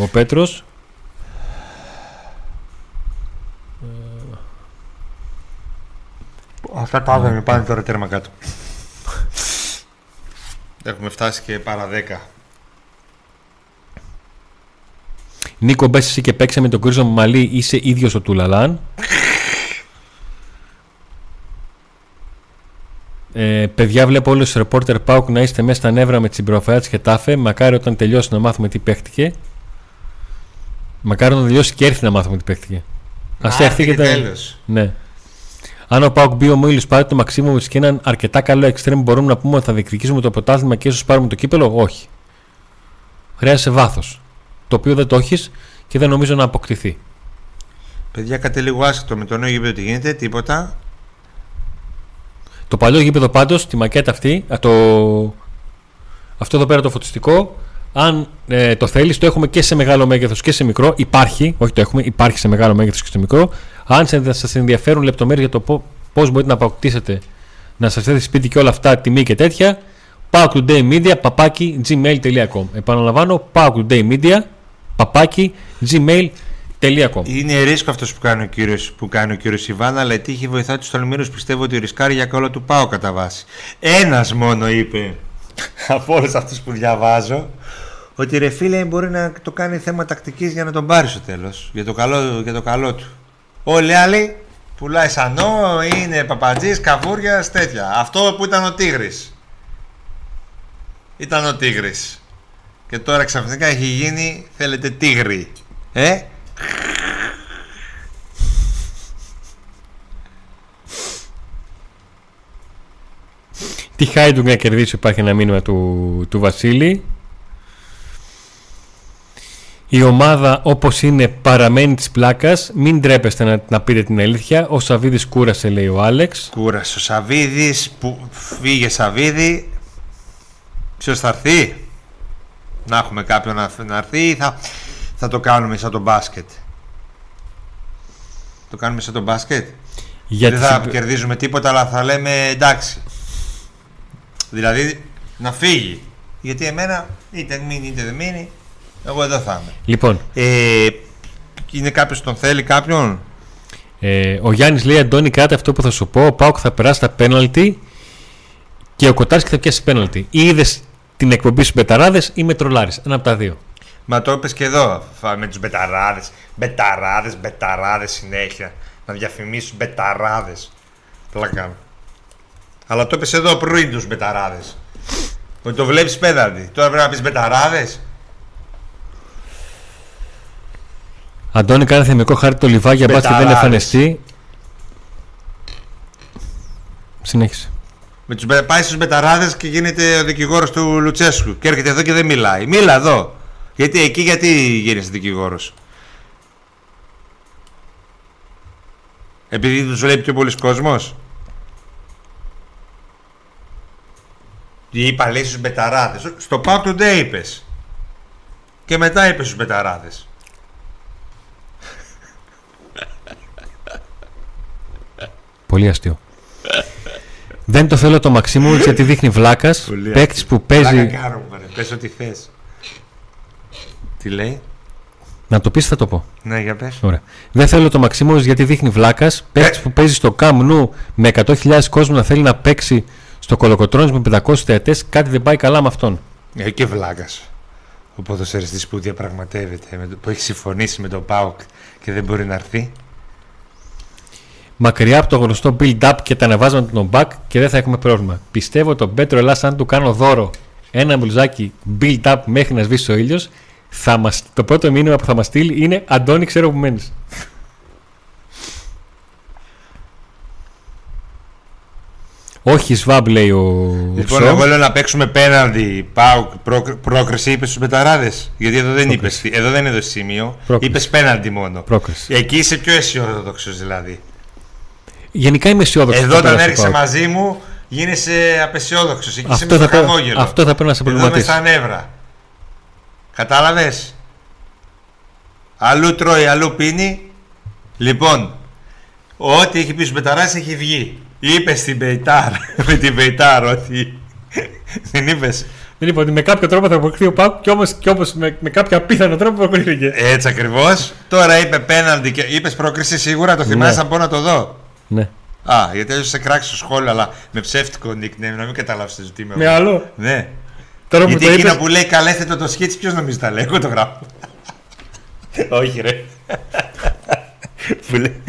ο Πέτρος. Αυτά τα άδεια πάνε τώρα τέρμα κάτω. Έχουμε φτάσει και παρά 10. Νίκο μπες εσύ και παίξε με τον κρίζο Μαλή είσαι ίδιος ο Τουλαλάν. Ε, παιδιά, βλέπω όλους τους ρεπόρτερ Πάουκ να είστε μέσα στα νεύρα με Τσιμπροφαάτ και Τάφε. Μακάρι όταν τελειώσει να μάθουμε τι παίχτηκε. Μακάρι όταν τελειώσει και έρθει να μάθουμε τι παίχτηκε. Α έρθει και τα. τέλος. Ναι. Αν ο Πάουκ μπει ο Μίλου πάρει το Μαξίμοβιτ και έναν αρκετά καλό εξτρέμ, μπορούμε να πούμε ότι θα διεκδικήσουμε το πρωτάθλημα και ίσως πάρουμε το κύπελο; Όχι. Χρειάζεσαι βάθος. Το οποίο δεν το έχεις και δεν νομίζω να αποκτηθεί. Παιδιά, κάτι λίγο άσχετο με το νέο γήπεδο τι γίνεται, τίποτα. Το παλιό γήπεδο πάντως, τη μακέτα αυτή, α, το... αυτό εδώ πέρα το φωτιστικό, αν ε, το θέλεις, το έχουμε και σε μεγάλο μέγεθος και σε μικρό. Υπάρχει, όχι το έχουμε, υπάρχει σε μεγάλο μέγεθος και σε μικρό. Αν σας ενδιαφέρουν λεπτομέρειες για το πώς μπορείτε να αποκτήσετε, να σας έρθει σπίτι και όλα αυτά, τιμή και τέτοια, pauktoday.media παπάκι gmail.com. Επαναλαμβάνω, pauktoday.media παπάκι gmail.com. Είναι ρίσκο αυτός που κάνει ο κύριο που κάνει ο κύριος Ιβάν, αλλά η τύχη βοηθά τους τολμήρου. Πιστεύω ότι ρισκάρει για κόλλο του πάω κατά βάση. Ένας μόνο είπε από όλους αυτούς που διαβάζω ότι ρε φίλε μπορεί να το κάνει θέμα τακτικής για να τον πάρει στο τέλος. Για, το καλό- για το καλό του. Όλοι οι άλλοι πουλάει σανό, είναι παπατζής, καβούρια, τέτοια. Αυτό που ήταν ο Τίγρης. Ήταν ο Τίγρης. Και τώρα ξαφνικά έχει γίνει, θέλετε, τίγρη. Ε, Τη Χάιντουγκ να κερδίσει υπάρχει ένα μήνυμα του, του Βασίλη. Η ομάδα όπως είναι παραμένει της πλάκας. Μην τρέπεστε να, να πείτε την αλήθεια. Ο Σαβίδης κούρασε λέει ο Άλεξ. Κούρασε ο Σαβίδης που φύγε Σαβίδη. Ποιος θα έρθει; Να έχουμε κάποιον να, να έρθει ή θα, θα το κάνουμε σαν το μπάσκετ; Το κάνουμε σαν το μπάσκετ; Γιατί Δεν θα κερδίζουμε τίποτα αλλά θα λέμε εντάξει. Δηλαδή να φύγει. Γιατί εμένα είτε μείνει είτε δεν μείνει. Εγώ εδώ θα είμαι. Λοιπόν, Ε, είναι κάποιος τον θέλει κάποιον; ε, ο Γιάννης λέει Αντώνη κράτα αυτό που θα σου πω. Ο ΠΑΟΚ θα περάσει τα πέναλτι και ο Κοτάρσκι θα πιάσει πέναλτι. Ή είδες την εκπομπή στους Μπεταράδες ή με τρολάρεις. Ένα από τα δύο. Μα το είπες και εδώ. φα- Με τους μπεταράδες. Μπεταράδες, μπεταράδες συνέχεια. Να διαφημίσουν μπεταράδες. Πλάκα. Αλλά το είπες εδώ πριν τους μπεταράδες. Ότι το βλέπεις πέναλτι. Τώρα πρέπει να πεις μπεταράδες. Αντώνη κάνει θεμικό χάρτη το λιβάκι για μπας και δεν Μπεταράδες. εμφανιστεί. Συνέχισε. Με τους, μπε- πάει στους μπεταράδες και γίνεται ο δικηγόρος του Λουτσέσκου. Και έρχεται εδώ και δεν μιλάει. Μίλα εδώ. Γιατί εκεί γιατί γίνεσαι δικηγόρος. Επειδή τους βλέπει πιο πολλοί κόσμος. Είπα λέει στους μπεταράδες. Στο Pack Today είπες. Και μετά είπε στους μπεταράδες. Πολύ αστείο. δεν το θέλω το Μαξίμου γιατί δείχνει βλάκας. Πολύ Παίκτης αστείο. που παίζει. Πες ό,τι θες. Τι λέει; Να το πεις, θα το πω. Ναι, για πες. Ωραία. Δεν θέλω το Μαξίμου γιατί δείχνει βλάκας. Παίκτης Ε. που παίζει στο Camp Nou με 100.000 κόσμο να θέλει να παίξει στο Κολοκοτρόνης με 500 θεατές. Κάτι δεν πάει καλά με αυτόν. Ε, και βλάκας. Ο ποδοσφαιριστής που διαπραγματεύεται, με το- που έχει συμφωνήσει με τον ΠΑΟΚ και δεν μπορεί να έρθει. Μακριά από το γνωστό build-up και τα ανεβάσματα των back και δεν θα έχουμε πρόβλημα. Πιστεύω τον Πέτρο Ελλάς αν του κάνω δώρο ένα μπλουζάκι build-up μέχρι να σβήσει ο ήλιος, θα μας, το πρώτο μήνυμα που θα μας στείλει είναι Αντώνη, ξέρω που μένεις. Όχι, σβάμπ λέει ο Λοιπόν, Ψω. εγώ λέω να παίξουμε πέναντι ΠΑΟΚ πρόκ- πρόκριση, είπες στους μπεταράδε. Γιατί εδώ δεν είπες. Εδώ δεν είναι το σημείο. Πρόκριση. Είπες πέναντι μόνο. Πρόκριση. Εκεί είσαι πιο αισιόδοξος δηλαδή. Γενικά είμαι αισιόδοξος. Εδώ όταν έρχεσαι μαζί μου γίνεσαι απαισιόδοξος. Εκεί είσαι Αυτό με θα, το πρέπει, χαμόγελο. αυτό θα πρέπει να σε Εδώ με προβληματίσει. στα νεύρα. Κατάλαβες; Αλλού τρώει, αλλού πίνει. Λοιπόν, ό,τι έχει πει στους μπεταράδες έχει βγει. Είπες στην Μπεϊτάρ, με την Μπεϊτάρ, ότι. Δεν είπες. Δεν είπα ότι με κάποιο τρόπο θα προκριθεί ο ΠΑΟΚ και όμως και όμως με, με κάποιο απίθανο τρόπο προκρίθηκε. Έτσι ακριβώς. Τώρα είπε πέναλτι και είπες πρόκριση σίγουρα, το θυμάσαι Ναι. να πω να το δω. Ναι. Α, γιατί έζησε σε κράξει στο σχόλιο, αλλά με ψεύτικο nickname, να μην καταλάβεις τι είμαι. Με εγώ. άλλο. Ναι. Τώρα που Γιατί το εκείνο είπες, που λέει καλέστε το σχέτσι, ποιος νομίζει τα λέει, εγώ το γράφω. Όχι, ρε. Που λέει-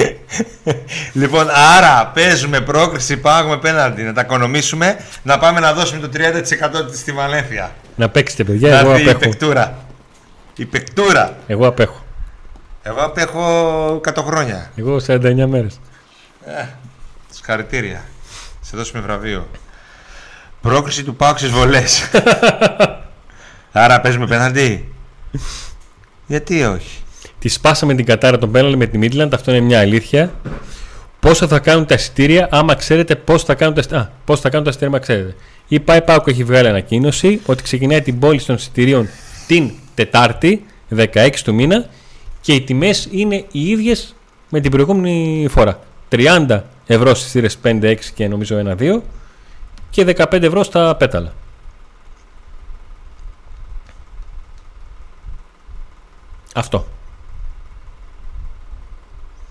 λοιπόν, άρα παίζουμε πρόκριση, πάγουμε πέναντι, να τα οικονομήσουμε, να πάμε να δώσουμε το 30% της στη Βαλένθια. να παίξετε, παιδιά. Να Εγώ έρθει η απέχω. πεκτούρα. Η πεκτούρα. Εγώ απέχω. Εγώ απέχω 100 χρόνια. Εγώ 49 μέρε. Συγχαρητήρια. Σε δώσουμε βραβείο. Πρόκριση του Πάου στις βολές. Άρα παίζουμε πέναντι. Γιατί όχι; Τη σπάσαμε την κατάρα των πέναλτι με τη Midland, αυτό είναι μια αλήθεια. Πόσο θα κάνουν τα εισιτήρια, άμα ξέρετε πώς θα κάνουν τα εισιτήρια. Α, πώς θα κάνουν τα εισιτήρια, άμα ξέρετε. Η ΠΑΕ ΠΑΟΚ έχει βγάλει ανακοίνωση ότι ξεκινάει την πώληση των εισιτηρίων την Τετάρτη, 16 του μήνα, και οι τιμές είναι οι ίδιες με την προηγούμενη φορά. 30 ευρώ στις θύρες 5, 6 και νομίζω 1, 2 και 15 ευρώ στα πέταλα. Αυτό.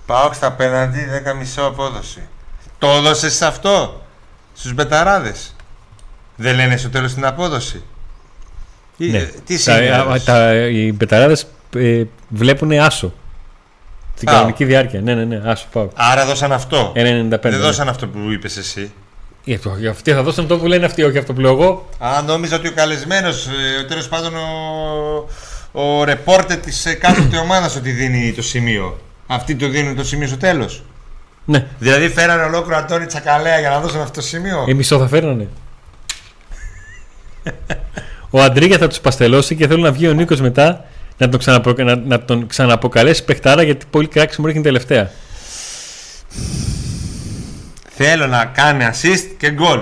Πάω στα πέναντι 10 μισό απόδοση. Το έδωσες σε αυτό. Στους μπεταράδες; Δεν λένε στο τέλος την απόδοση. Ή- Ναι. ε, Τι τα, σημαίνει. α, τα, οι μπεταράδες ε, βλέπουν άσο. Στην Α. κανονική διάρκεια. Ναι, ναι, ναι, άσο πάω. Άρα δώσαν αυτό. 1,95. Δεν ναι. δώσαν αυτό που είπες εσύ. Ε, το- για Αυτοί θα δώσουν το που λένε αυτοί, όχι αυτό που λέω εγώ. Α, νόμιζα ότι ο καλεσμένος, ε, τέλος πάντων ο, ο ρεπόρτερ της ε, κάθε ομάδας ότι δίνει το σημείο. Αυτοί το δίνουν το σημείο στο τέλος. Ναι, Δηλαδή φέρανε ολόκληρο Αντώνη Τσακαλέα για να δώσουν αυτό το σημείο. ε, μισό θα φέρνανε. Ο Αντρίγια θα τους παστελώσει και θέλω να βγει ο Νίκος μετά να τον, ξαναπρο... να, να τον ξαναποκαλέσει παιχτάρα γιατί πολύ κράξιμο ρίχνει τελευταία. Θέλω να κάνει assist και γκολ.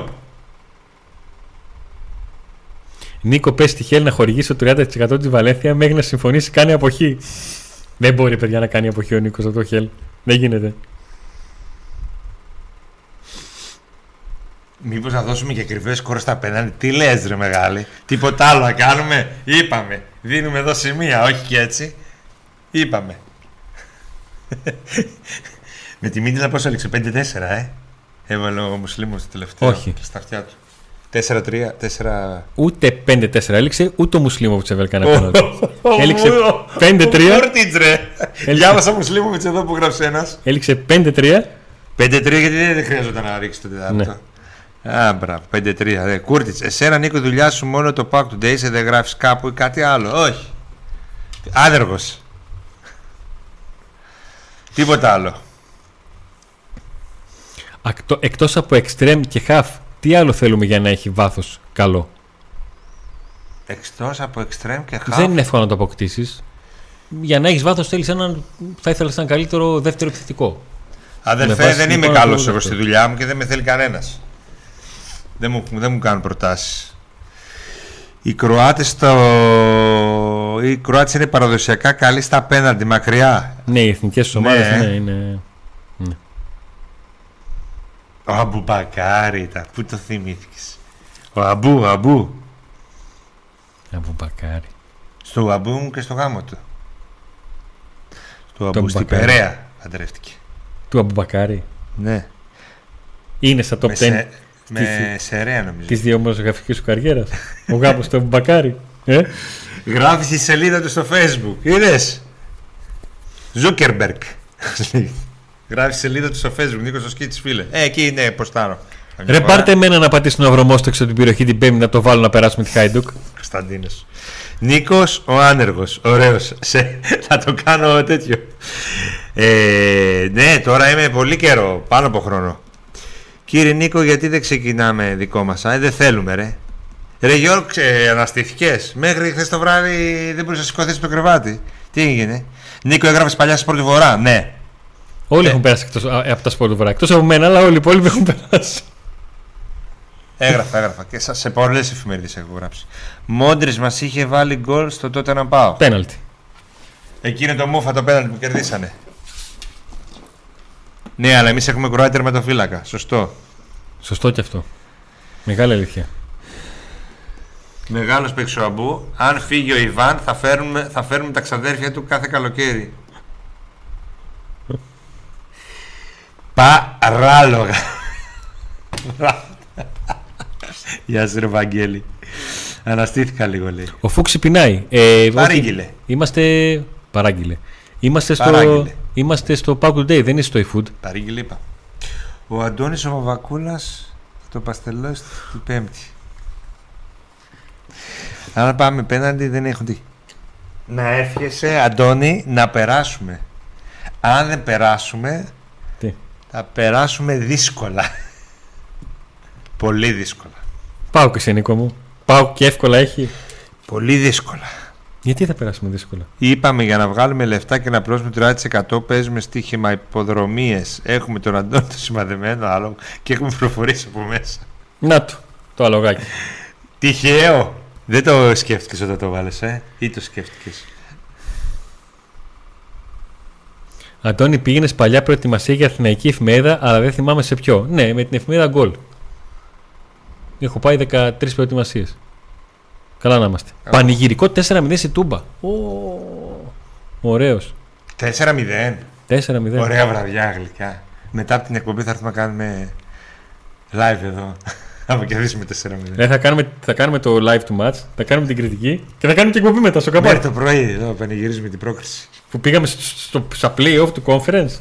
Νίκο, πες στη Χέλ να χορηγήσει το 30% της Βαλένθια μέχρι να συμφωνήσει κάνει αποχή. Δεν μπορεί, παιδιά, να κάνει αποχή ο Νίκος από το Χέλ. Δεν γίνεται. Μήπως να δώσουμε και ακριβέ κόρες στα πέναντι. Τι λες, ρε μεγάλη; Τίποτα άλλο να κάνουμε; Είπαμε. Δίνουμε εδώ σημεία, όχι και έτσι. Είπαμε. Με τη Μίτιλα πόσο έλεξε, 5-4, ε; Έβαλε ο Μουσλίμος το τελευταίο. Όχι. Στα αυτιά του. 4-3, 4. Ούτε 5-4 έληξε, ούτε ο Μουσλίμοβιτς έβαλε κανένα πέναλτι. Έληξε 5-3. Κούρτιτζ, ρε. Διάβασα Μουσλίμοβιτς εδώ που γράψε ένας. Έληξε 5-3. 5-3 γιατί δεν χρειάζεται να ρίξει το τετάρτο. Α, μπράβο, 5-3. Ρε. Κούρτιτς, εσένα Νίκο, δουλειά σου μόνο το Pack Today, σε δεν γράφεις κάπου ή κάτι άλλο; Όχι. Άδεργο. Τίποτα άλλο. Εκτός από extreme και half, τι άλλο θέλουμε για να έχει βάθος καλό; Εκτός από extreme και half; Δεν είναι εύκολο να το αποκτήσεις. Για να έχεις βάθος θέλεις έναν. Θα ήθελα έναν καλύτερο δεύτερο επιθετικό. Αδερφέ, δεν είμαι καλός εγώ στη δουλειά μου και δεν με θέλει κανένας. Δεν μου, δεν μου κάνουν προτάσεις. Οι Κροάτες στο... Οι Κροάτες είναι παραδοσιακά καλοί στα απέναντι, μακριά. Ναι, οι εθνικές ομάδες ναι. ναι, είναι. Ναι. Ο Αμπουμπακάρη ήταν. Πού το θυμήθηκες; Ο Αμπού, Αμπού. Αμπουμπακάρη. Στο Αμπού μου και στο γάμο του. Στο Αμπού στην Περαία παντρεύτηκε. Του Αμπουμπακάρη. Ναι. Είναι στα top 10. Με, σε, με σερέα νομίζω. Τη δημοσιογραφική σου καριέρας. Ο γάμος του Αμπουμπακάρη. Ε; Γράφεις στη σελίδα του στο Facebook. Είδες; Ζούκερμπεργκ. Γράφεις στη σελίδα του στο Facebook. Νίκος Σκίτη, φίλε. Ε, εκεί είναι ποστάρω. Ρε πάρτε εμένα να πατήσει τον αβρομόστοξο την περιοχή την Πέμπτη να το βάλω να περάσουμε τη Χάιντουκ. Κωνσταντίνος. Νίκος ο άνεργος. Ωραίος. Θα το κάνω τέτοιο. Ε, ναι, τώρα είμαι πολύ καιρό. Πάνω από χρόνο. Κύριε Νίκο, γιατί δεν ξεκινάμε δικό μας. Ε, δεν θέλουμε, ρε. Ρε Γιώργο, αναστήθηκες. Μέχρι χθες το βράδυ δεν μπορούσε να σηκωθείς από το κρεβάτι. Τι έγινε; Νίκο, έγραφες παλιά στην πρώτη βορρά. Ναι. Όλοι ε. έχουν περάσει εκτός, από τα σπορ του βορρά. Εκτός από μένα, αλλά όλοι οι υπόλοιποι έχουν περάσει. Έγραφα, έγραφα. Και σε πολλές εφημερίδες έχω γράψει. Μόντρι μας είχε βάλει γκολ στο τότε να πάω. Πέναλτι. Εκείνο το μούφα το πέναλτι που κερδίσανε. Ναι, αλλά εμείς έχουμε κροάτερ με το φύλακα. Σωστό. Σωστό και αυτό. Μεγάλη αλήθεια. Μεγάλος Πεξουαμπού. Αν φύγει ο Ιβάν, θα φέρουμε, θα φέρουμε τα ξαδέρφια του κάθε καλοκαίρι. Παράλογα. Γεια σου, ρε Βαγγέλη. Αναστήθηκα λίγο, λέει. Ο Φούξη πεινάει. Ε, Παρήγγειλε. Είμαστε. Παράγγειλε. Είμαστε στο, Παράγγειλε. Είμαστε στο Pack Day, δεν είναι στο eFood. Παρήγγειλε, είπα. Ο Αντώνης ο Βαβακούλας το παστελό την Πέμπτη. Αν πάμε πέναντι δεν έχουν τι. Να εύχεσαι, Αντώνη, να περάσουμε. Αν δεν περάσουμε, τι; θα περάσουμε δύσκολα. Πολύ δύσκολα. Πάω και σε Νίκο μου. Πάω και εύκολα έχει. Πολύ δύσκολα. Γιατί θα περάσουμε δύσκολα; Είπαμε για να βγάλουμε λεφτά και να πλώσουμε το 100% παίζουμε στοίχημα υποδρομίες. Έχουμε τον Αντώνη το σημαδεμένο άλλο και έχουμε προφορήσει από μέσα. Να το, το αλογάκι. Τυχαίο. Δεν το σκέφτηκες όταν το βάλες, ε, ή το σκέφτηκες; Αντώνη, πήγαινες παλιά προετοιμασία για αθηναϊκή εφημερίδα, αλλά δεν θυμάμαι σε ποιο. Ναι, με την εφημερίδα Γκολ. Έχω πάει 13 προετοιμασίες. Καλά να είμαστε. Oh. Πανηγυρικό 4-0 σε τούμπα. Oh. Ωραίος. 4-0. 4-0. Ωραία βραδιά γλυκά. Μετά από την εκπομπή θα έρθουμε να κάνουμε live εδώ. Θα κερδίσουμε 4-0. Ναι, θα, κάνουμε, θα κάνουμε το live του match, θα κάνουμε την κριτική και θα κάνουμε και εκπομπή μετά στο καπάκι. Ναι, το πρωί εδώ πανηγυρίζουμε την πρόκριση. Που πήγαμε στο, στο, στα play-off του conference.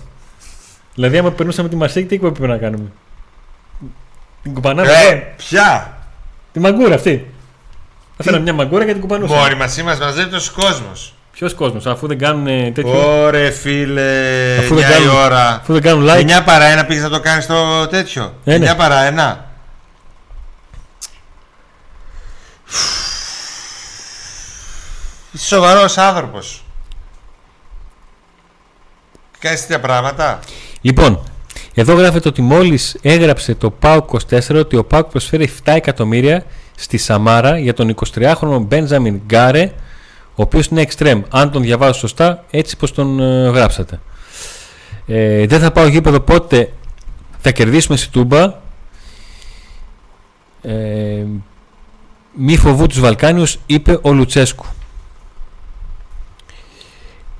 Δηλαδή, άμα περνούσαμε τη Μαρσέκ, τι εκπομπή πρέπει να κάνουμε; Την κουπανάμε. Ε, ποια! Τη μαγκούρα αυτή. Έφερα μια μαγκούρα για την κουπανούσα. Μόρι μας είμαστε, μαζεύει τόσο κόσμος. Ποιος κόσμος, αφού δεν κάνουν ε, τέτοιο. Ωρε φίλε, αφού δεν κάνουν, ώρα. Αφού δεν κάνουν like. 9 παρά ένα πήγες να το κάνεις το τέτοιο. Ε, ναι. 9 παρά 1. Είσαι σοβαρός άνθρωπος. Κάνεις τέτοια πράγματα. Λοιπόν, εδώ γράφεται ότι μόλις έγραψε το ΠΑΟΚ 24 ότι ο ΠΑΟΚ προσφέρει 7 εκατομμύρια στη Σαμάρα για τον 23χρονο Μπέντζαμιν Γκάρε, ο οποίος είναι extreme. Αν τον διαβάζω σωστά, έτσι πως τον ε, γράψατε. Ε, δεν θα πάω γήπεδο πότε θα κερδίσουμε στη Τούμπα. Ε, μη φοβού τους Βαλκάνιους, είπε ο Λουτσέσκου.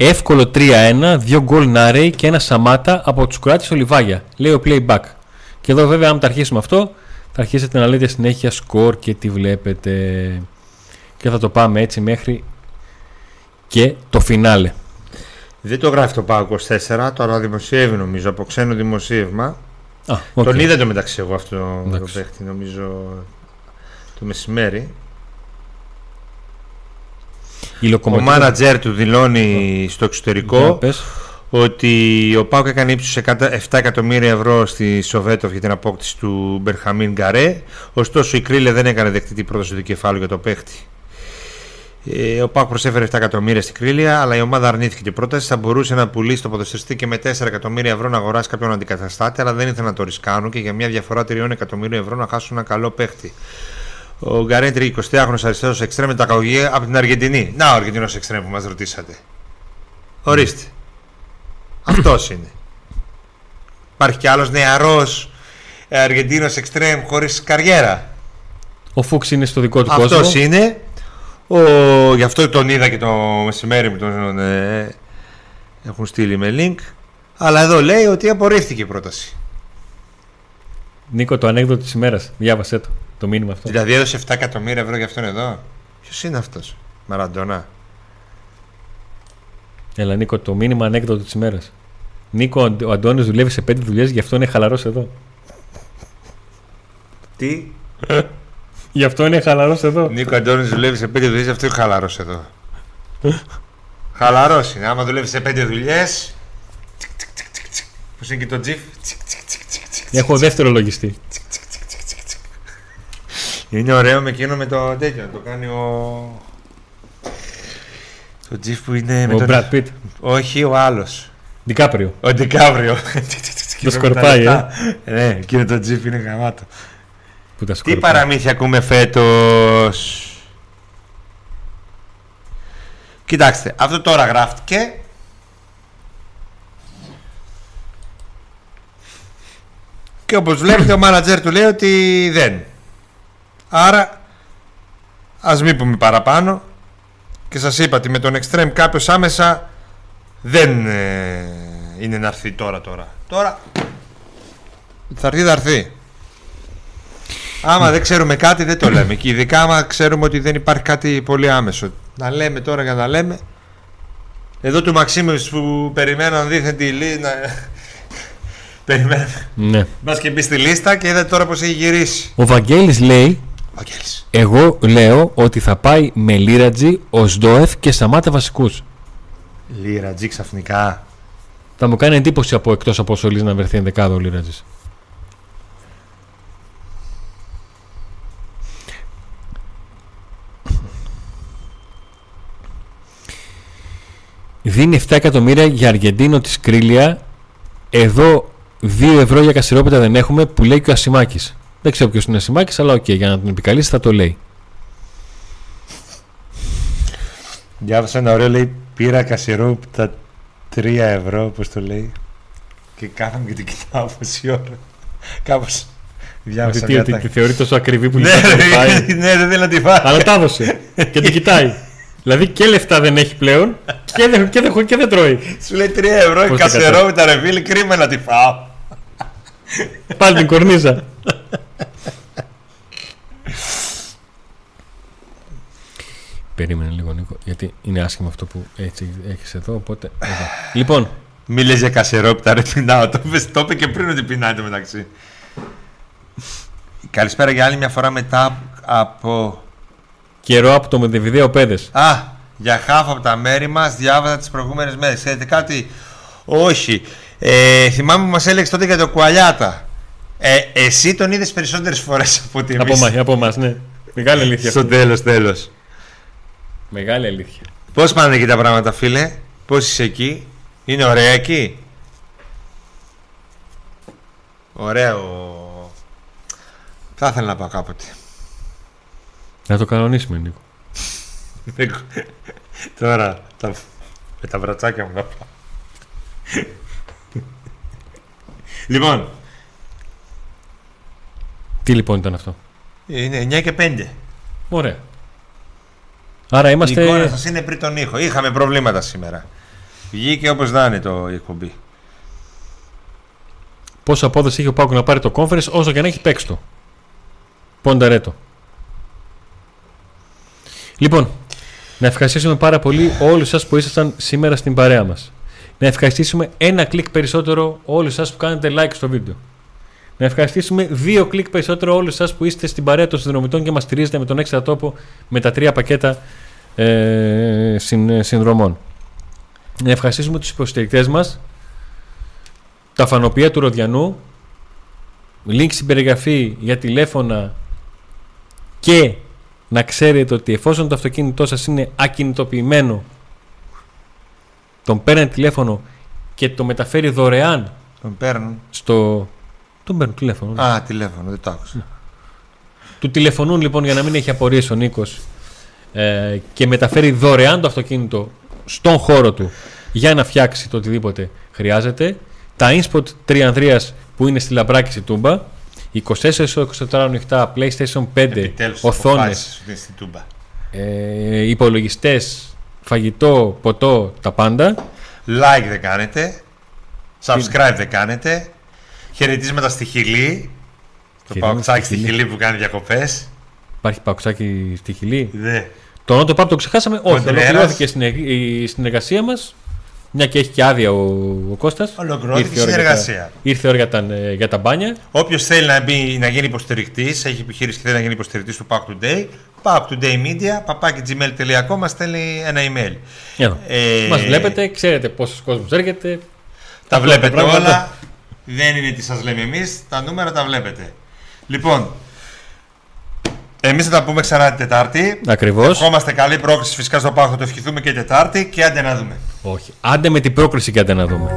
Εύκολο 3-1, δύο γκολ Νάρεϊ και ένα Σαμάτα από τους Κροάτες Ολιβάγια, λέει ο playback. Και εδώ βέβαια, αν τα αρχίσουμε αυτό, θα αρχίσετε να λέτε συνέχεια σκορ και τι βλέπετε. Και θα το πάμε έτσι μέχρι και το φινάλε. Δεν το γράφει το ΠΑΟ 24, τώρα δημοσιεύει νομίζω από ξένο δημοσίευμα. Α, okay. Τον είδα το μεταξύ εγώ αυτό το παίχτη νομίζω το μεσημέρι. Ο μάνατζερ του δηλώνει στο εξωτερικό ότι ο Πάουκ έκανε ύψους 7 εκατομμύρια ευρώ στη Σοβέτοφ για την απόκτηση του Μπερχαμίν Γκαρέ. Ωστόσο η Κρίλε δεν έκανε δεκτή την πρόταση του κεφάλου για το παίχτη. Ε, ο Πάουκ προσέφερε 7 εκατομμύρια στην Κρίλια, αλλά η ομάδα αρνήθηκε την πρόταση. Θα μπορούσε να πουλήσει το ποδοσφαιριστή και με 4 εκατομμύρια ευρώ να αγοράσει κάποιον αντικαταστάτη, αλλά δεν ήθελε να το ρισκάνουν και για μια διαφορά 3 εκατομμύριων ευρώ να χάσουν ένα καλό παίχτη. Ο Γκαρέντρι, 20χρονο αριστερός εξτρέμ με τα καγωγία από την Αργεντινή. Να ο Αργεντινός εξτρέμ που μας ρωτήσατε. Ορίστε. Αυτός είναι. Υπάρχει κι άλλος νεαρός Αργεντίνος εξτρέμ χωρίς καριέρα. Ο Φούξ είναι στο δικό του Αυτός κόσμο. Αυτό είναι. Ο... Γι' αυτό τον είδα και το μεσημέρι μου τον ε... έχουν στείλει με link. Αλλά εδώ λέει ότι απορρίφθηκε η πρόταση. Νίκο, το ανέκδοτο της ημέρας. Διάβασέ το το μήνυμα αυτό. Δηλαδή έδωσε 7 εκατομμύρια ευρώ για αυτόν εδώ. Ποιος είναι αυτός, Μαραντόνα. Έλα, Νίκο, το μήνυμα ανέκδοτο της ημέρας. Νίκο, ο Αντώνης δουλεύει σε 5 δουλειές, γι' αυτό είναι χαλαρός εδώ. Τι; γι' αυτό είναι χαλαρός εδώ. Νίκο Αντώνη δουλεύει σε 5 δουλειές, γι' αυτό είναι χαλαρός εδώ. χαλαρός είναι. Άμα δουλεύει σε 5 δουλειές. Πώς είναι και το τζιφ; Έχω δεύτερο λογιστή. Είναι ωραίο με εκείνο με το τέτοιο. Το κάνει ο. Το τζιφ που είναι. Ο Brad Pitt. Όχι, ο άλλος. Δικάπριο. Ο Δικάπριο. το σκορπάει, ε. Ναι, εκείνο το τζιφ είναι γαμάτο. Που τα Τι παραμύθια ακούμε φέτος; Κοιτάξτε, αυτό τώρα γράφτηκε. Και όπως βλέπετε ο μάνατζερ του λέει ότι δεν. Άρα ας μην πούμε παραπάνω και σας είπα ότι με τον Extreme κάποιος άμεσα δεν ε, είναι να έρθει τώρα τώρα. Τώρα θα έρθει θα έρθει. Άμα δεν ξέρουμε κάτι δεν το λέμε και ειδικά άμα ξέρουμε ότι δεν υπάρχει κάτι πολύ άμεσο. Να λέμε τώρα για να λέμε εδώ του Μαξίμου που περιμέναν δίθεν τη λίστα. Περιμέναμε. Ναι. Μπας και μπει στη λίστα και είδατε τώρα πώ έχει γυρίσει. Ο Βαγγέλης λέει εγώ λέω ότι θα πάει με Λίρατζι, ο Σντόεφ και Σαμάτα βασικούς. Λίρατζι ξαφνικά. Θα μου κάνει εντύπωση από εκτός από Σολή να βρεθεί ενδεκάδο ο Λίρατζης. Δίνει 7 εκατομμύρια για Αργεντίνο τη Κρίλια. Εδώ 2 ευρώ για κασερόπιτα δεν έχουμε που λέει και ο Ασημάκης. Δεν ξέρω ποιος είναι ο Ασημάκης αλλά ok, okay, για να τον επικαλέσει θα το λέει. Διάβασα ένα ωραίο λέει πήρα κασερόπιτα 3 ευρώ, όπως το λέει. Και κάθομαι και την κοιτάω πόση ώρα. Κάπως. Διάβασα τι, ότι τη θεωρεί τόσο ακριβή που ναι, ναι, ναι, δεν θέλει να τη φάει. Αλλά τα έδωσε και την κοιτάει. Δηλαδή και λεφτά δεν έχει πλέον και δεν, και δεν, και δεν τρώει. Σου λέει 3 ευρώ κασερόπιτα ρε φίλε, κρίμα να τη φάω. Πάλι την κορνίζα. Περίμενε λίγο Νίκο, γιατί είναι άσχημο αυτό που έτσι έχεις εδώ, οπότε εδώ. Λοιπόν. Μη λες για κασερόπιτα ρε πεινάω, το είπες και πριν ότι πεινάει το μεταξύ. Καλησπέρα για άλλη μια φορά μετά από... Καιρό από το Μεντεβιδέο Πέδες. Α, για χάφ από τα μέρη μας διάβαζα τις προηγούμενες μέρες. Ξέρετε κάτι, όχι. Ε, θυμάμαι που μας έλεγες τότε για το Κουαλιάτα. Ε, εσύ τον είδες περισσότερες φορές από ότι εμείς. Από, από εμάς, ναι. Μεγάλη αλήθεια. Στο τέλος, τέλος. Μεγάλη αλήθεια. Πώς πάνε εκεί τα πράγματα φίλε; Πώς είσαι εκεί; Είναι ωραία εκεί; Ωραίο Θα ήθελα να πάω κάποτε Να το κανονίσουμε, Νίκο. Τώρα τα... με τα βρατσάκια μου να πάω Λοιπόν Τι λοιπόν ήταν αυτό; Είναι 9 και 5 Ωραία. Άρα Η είμαστε. εικόνα σας είναι πριν τον ήχο Είχαμε προβλήματα σήμερα Βγήκε όπως να είναι το η εκπομπή Πόσο απόδοση έχει ο Πάκου να πάρει το conference όσο και να έχει παίξει το. Ποντερέτο. Λοιπόν, να ευχαριστήσουμε πάρα πολύ όλους σας που ήσασταν σήμερα στην παρέα μας. Να ευχαριστήσουμε ένα κλικ περισσότερο όλους σας που κάνετε like στο βίντεο. Να ευχαριστήσουμε δύο κλικ περισσότερο όλους σας που είστε στην παρέα των συνδρομητών και μας στηρίζετε με τον έξτρα τόπο με τα τρία πακέτα ε, συν- συνδρομών. Να ευχαριστήσουμε τους υποστηρικτές μας τα φανοπία του Ροδιανού link στην περιγραφή για τηλέφωνα και να ξέρετε ότι εφόσον το αυτοκίνητό σας είναι ακινητοποιημένο τον παίρνει τηλέφωνο και το μεταφέρει δωρεάν Τον παίρνουν στο... Τον παίρνουν τηλέφωνο. Α τηλέφωνο δεν το άκουσα Του τηλεφωνούν λοιπόν για να μην έχει απορίες ο Νίκος ε, και μεταφέρει δωρεάν το αυτοκίνητο στον χώρο του για να φτιάξει το οτιδήποτε χρειάζεται. Τα InSpot 3 Ανδρείας που είναι στη Λαμπράκη στη Τούμπα. 24 24 ανοιχτά PlayStation 5 Επιτέλους οθόνες αποφάσισες ότι είναι στην Τούμπα ε, υπολογιστές, φαγητό, ποτό, τα πάντα. Like δεν κάνετε Subscribe δεν κάνετε Χαιρετίσματα στη Χιλή Το Χαιρετίσματα παοξάκι στη στη Χιλή. Χιλή που κάνει διακοπές Υπάρχει παουξάκι στη Χιλή; Ναι Το Νότο Πάπ το ξεχάσαμε. Όχι, Κοντρέρας. ολοκληρώθηκε στην, η συνεργασία μας. Μια και έχει και άδεια ο, ο Κώστας. Ολοκληρώθηκε η Ήρθε η ώρα για τα- συνεργασία. Ήρθε η ώρα για τα, ε, για τα μπάνια. Όποιος θέλει να, μπει, να γίνει υποστηρικτής, έχει επιχείρηση και θέλει να γίνει υποστηρικτής του Pack Today, Pack Today Media, papakigmail.com μας στέλνει ένα email. Εδώ. Ε, Μας βλέπετε, ξέρετε πόσος κόσμος έρχεται. Τα Αυτό βλέπετε τα πράγματα. όλα. Δεν είναι τι σας λέμε εμείς, τα νούμερα τα βλέπετε. Λοιπόν, εμείς θα τα πούμε ξανά την Τετάρτη. Ακριβώς. Ευχόμαστε καλή πρόκληση φυσικά στο Pack, θα το ευχηθούμε και Τετάρτη και άντε να δούμε. Όχι. Άντε με την πρόκριση και άντε να δούμε.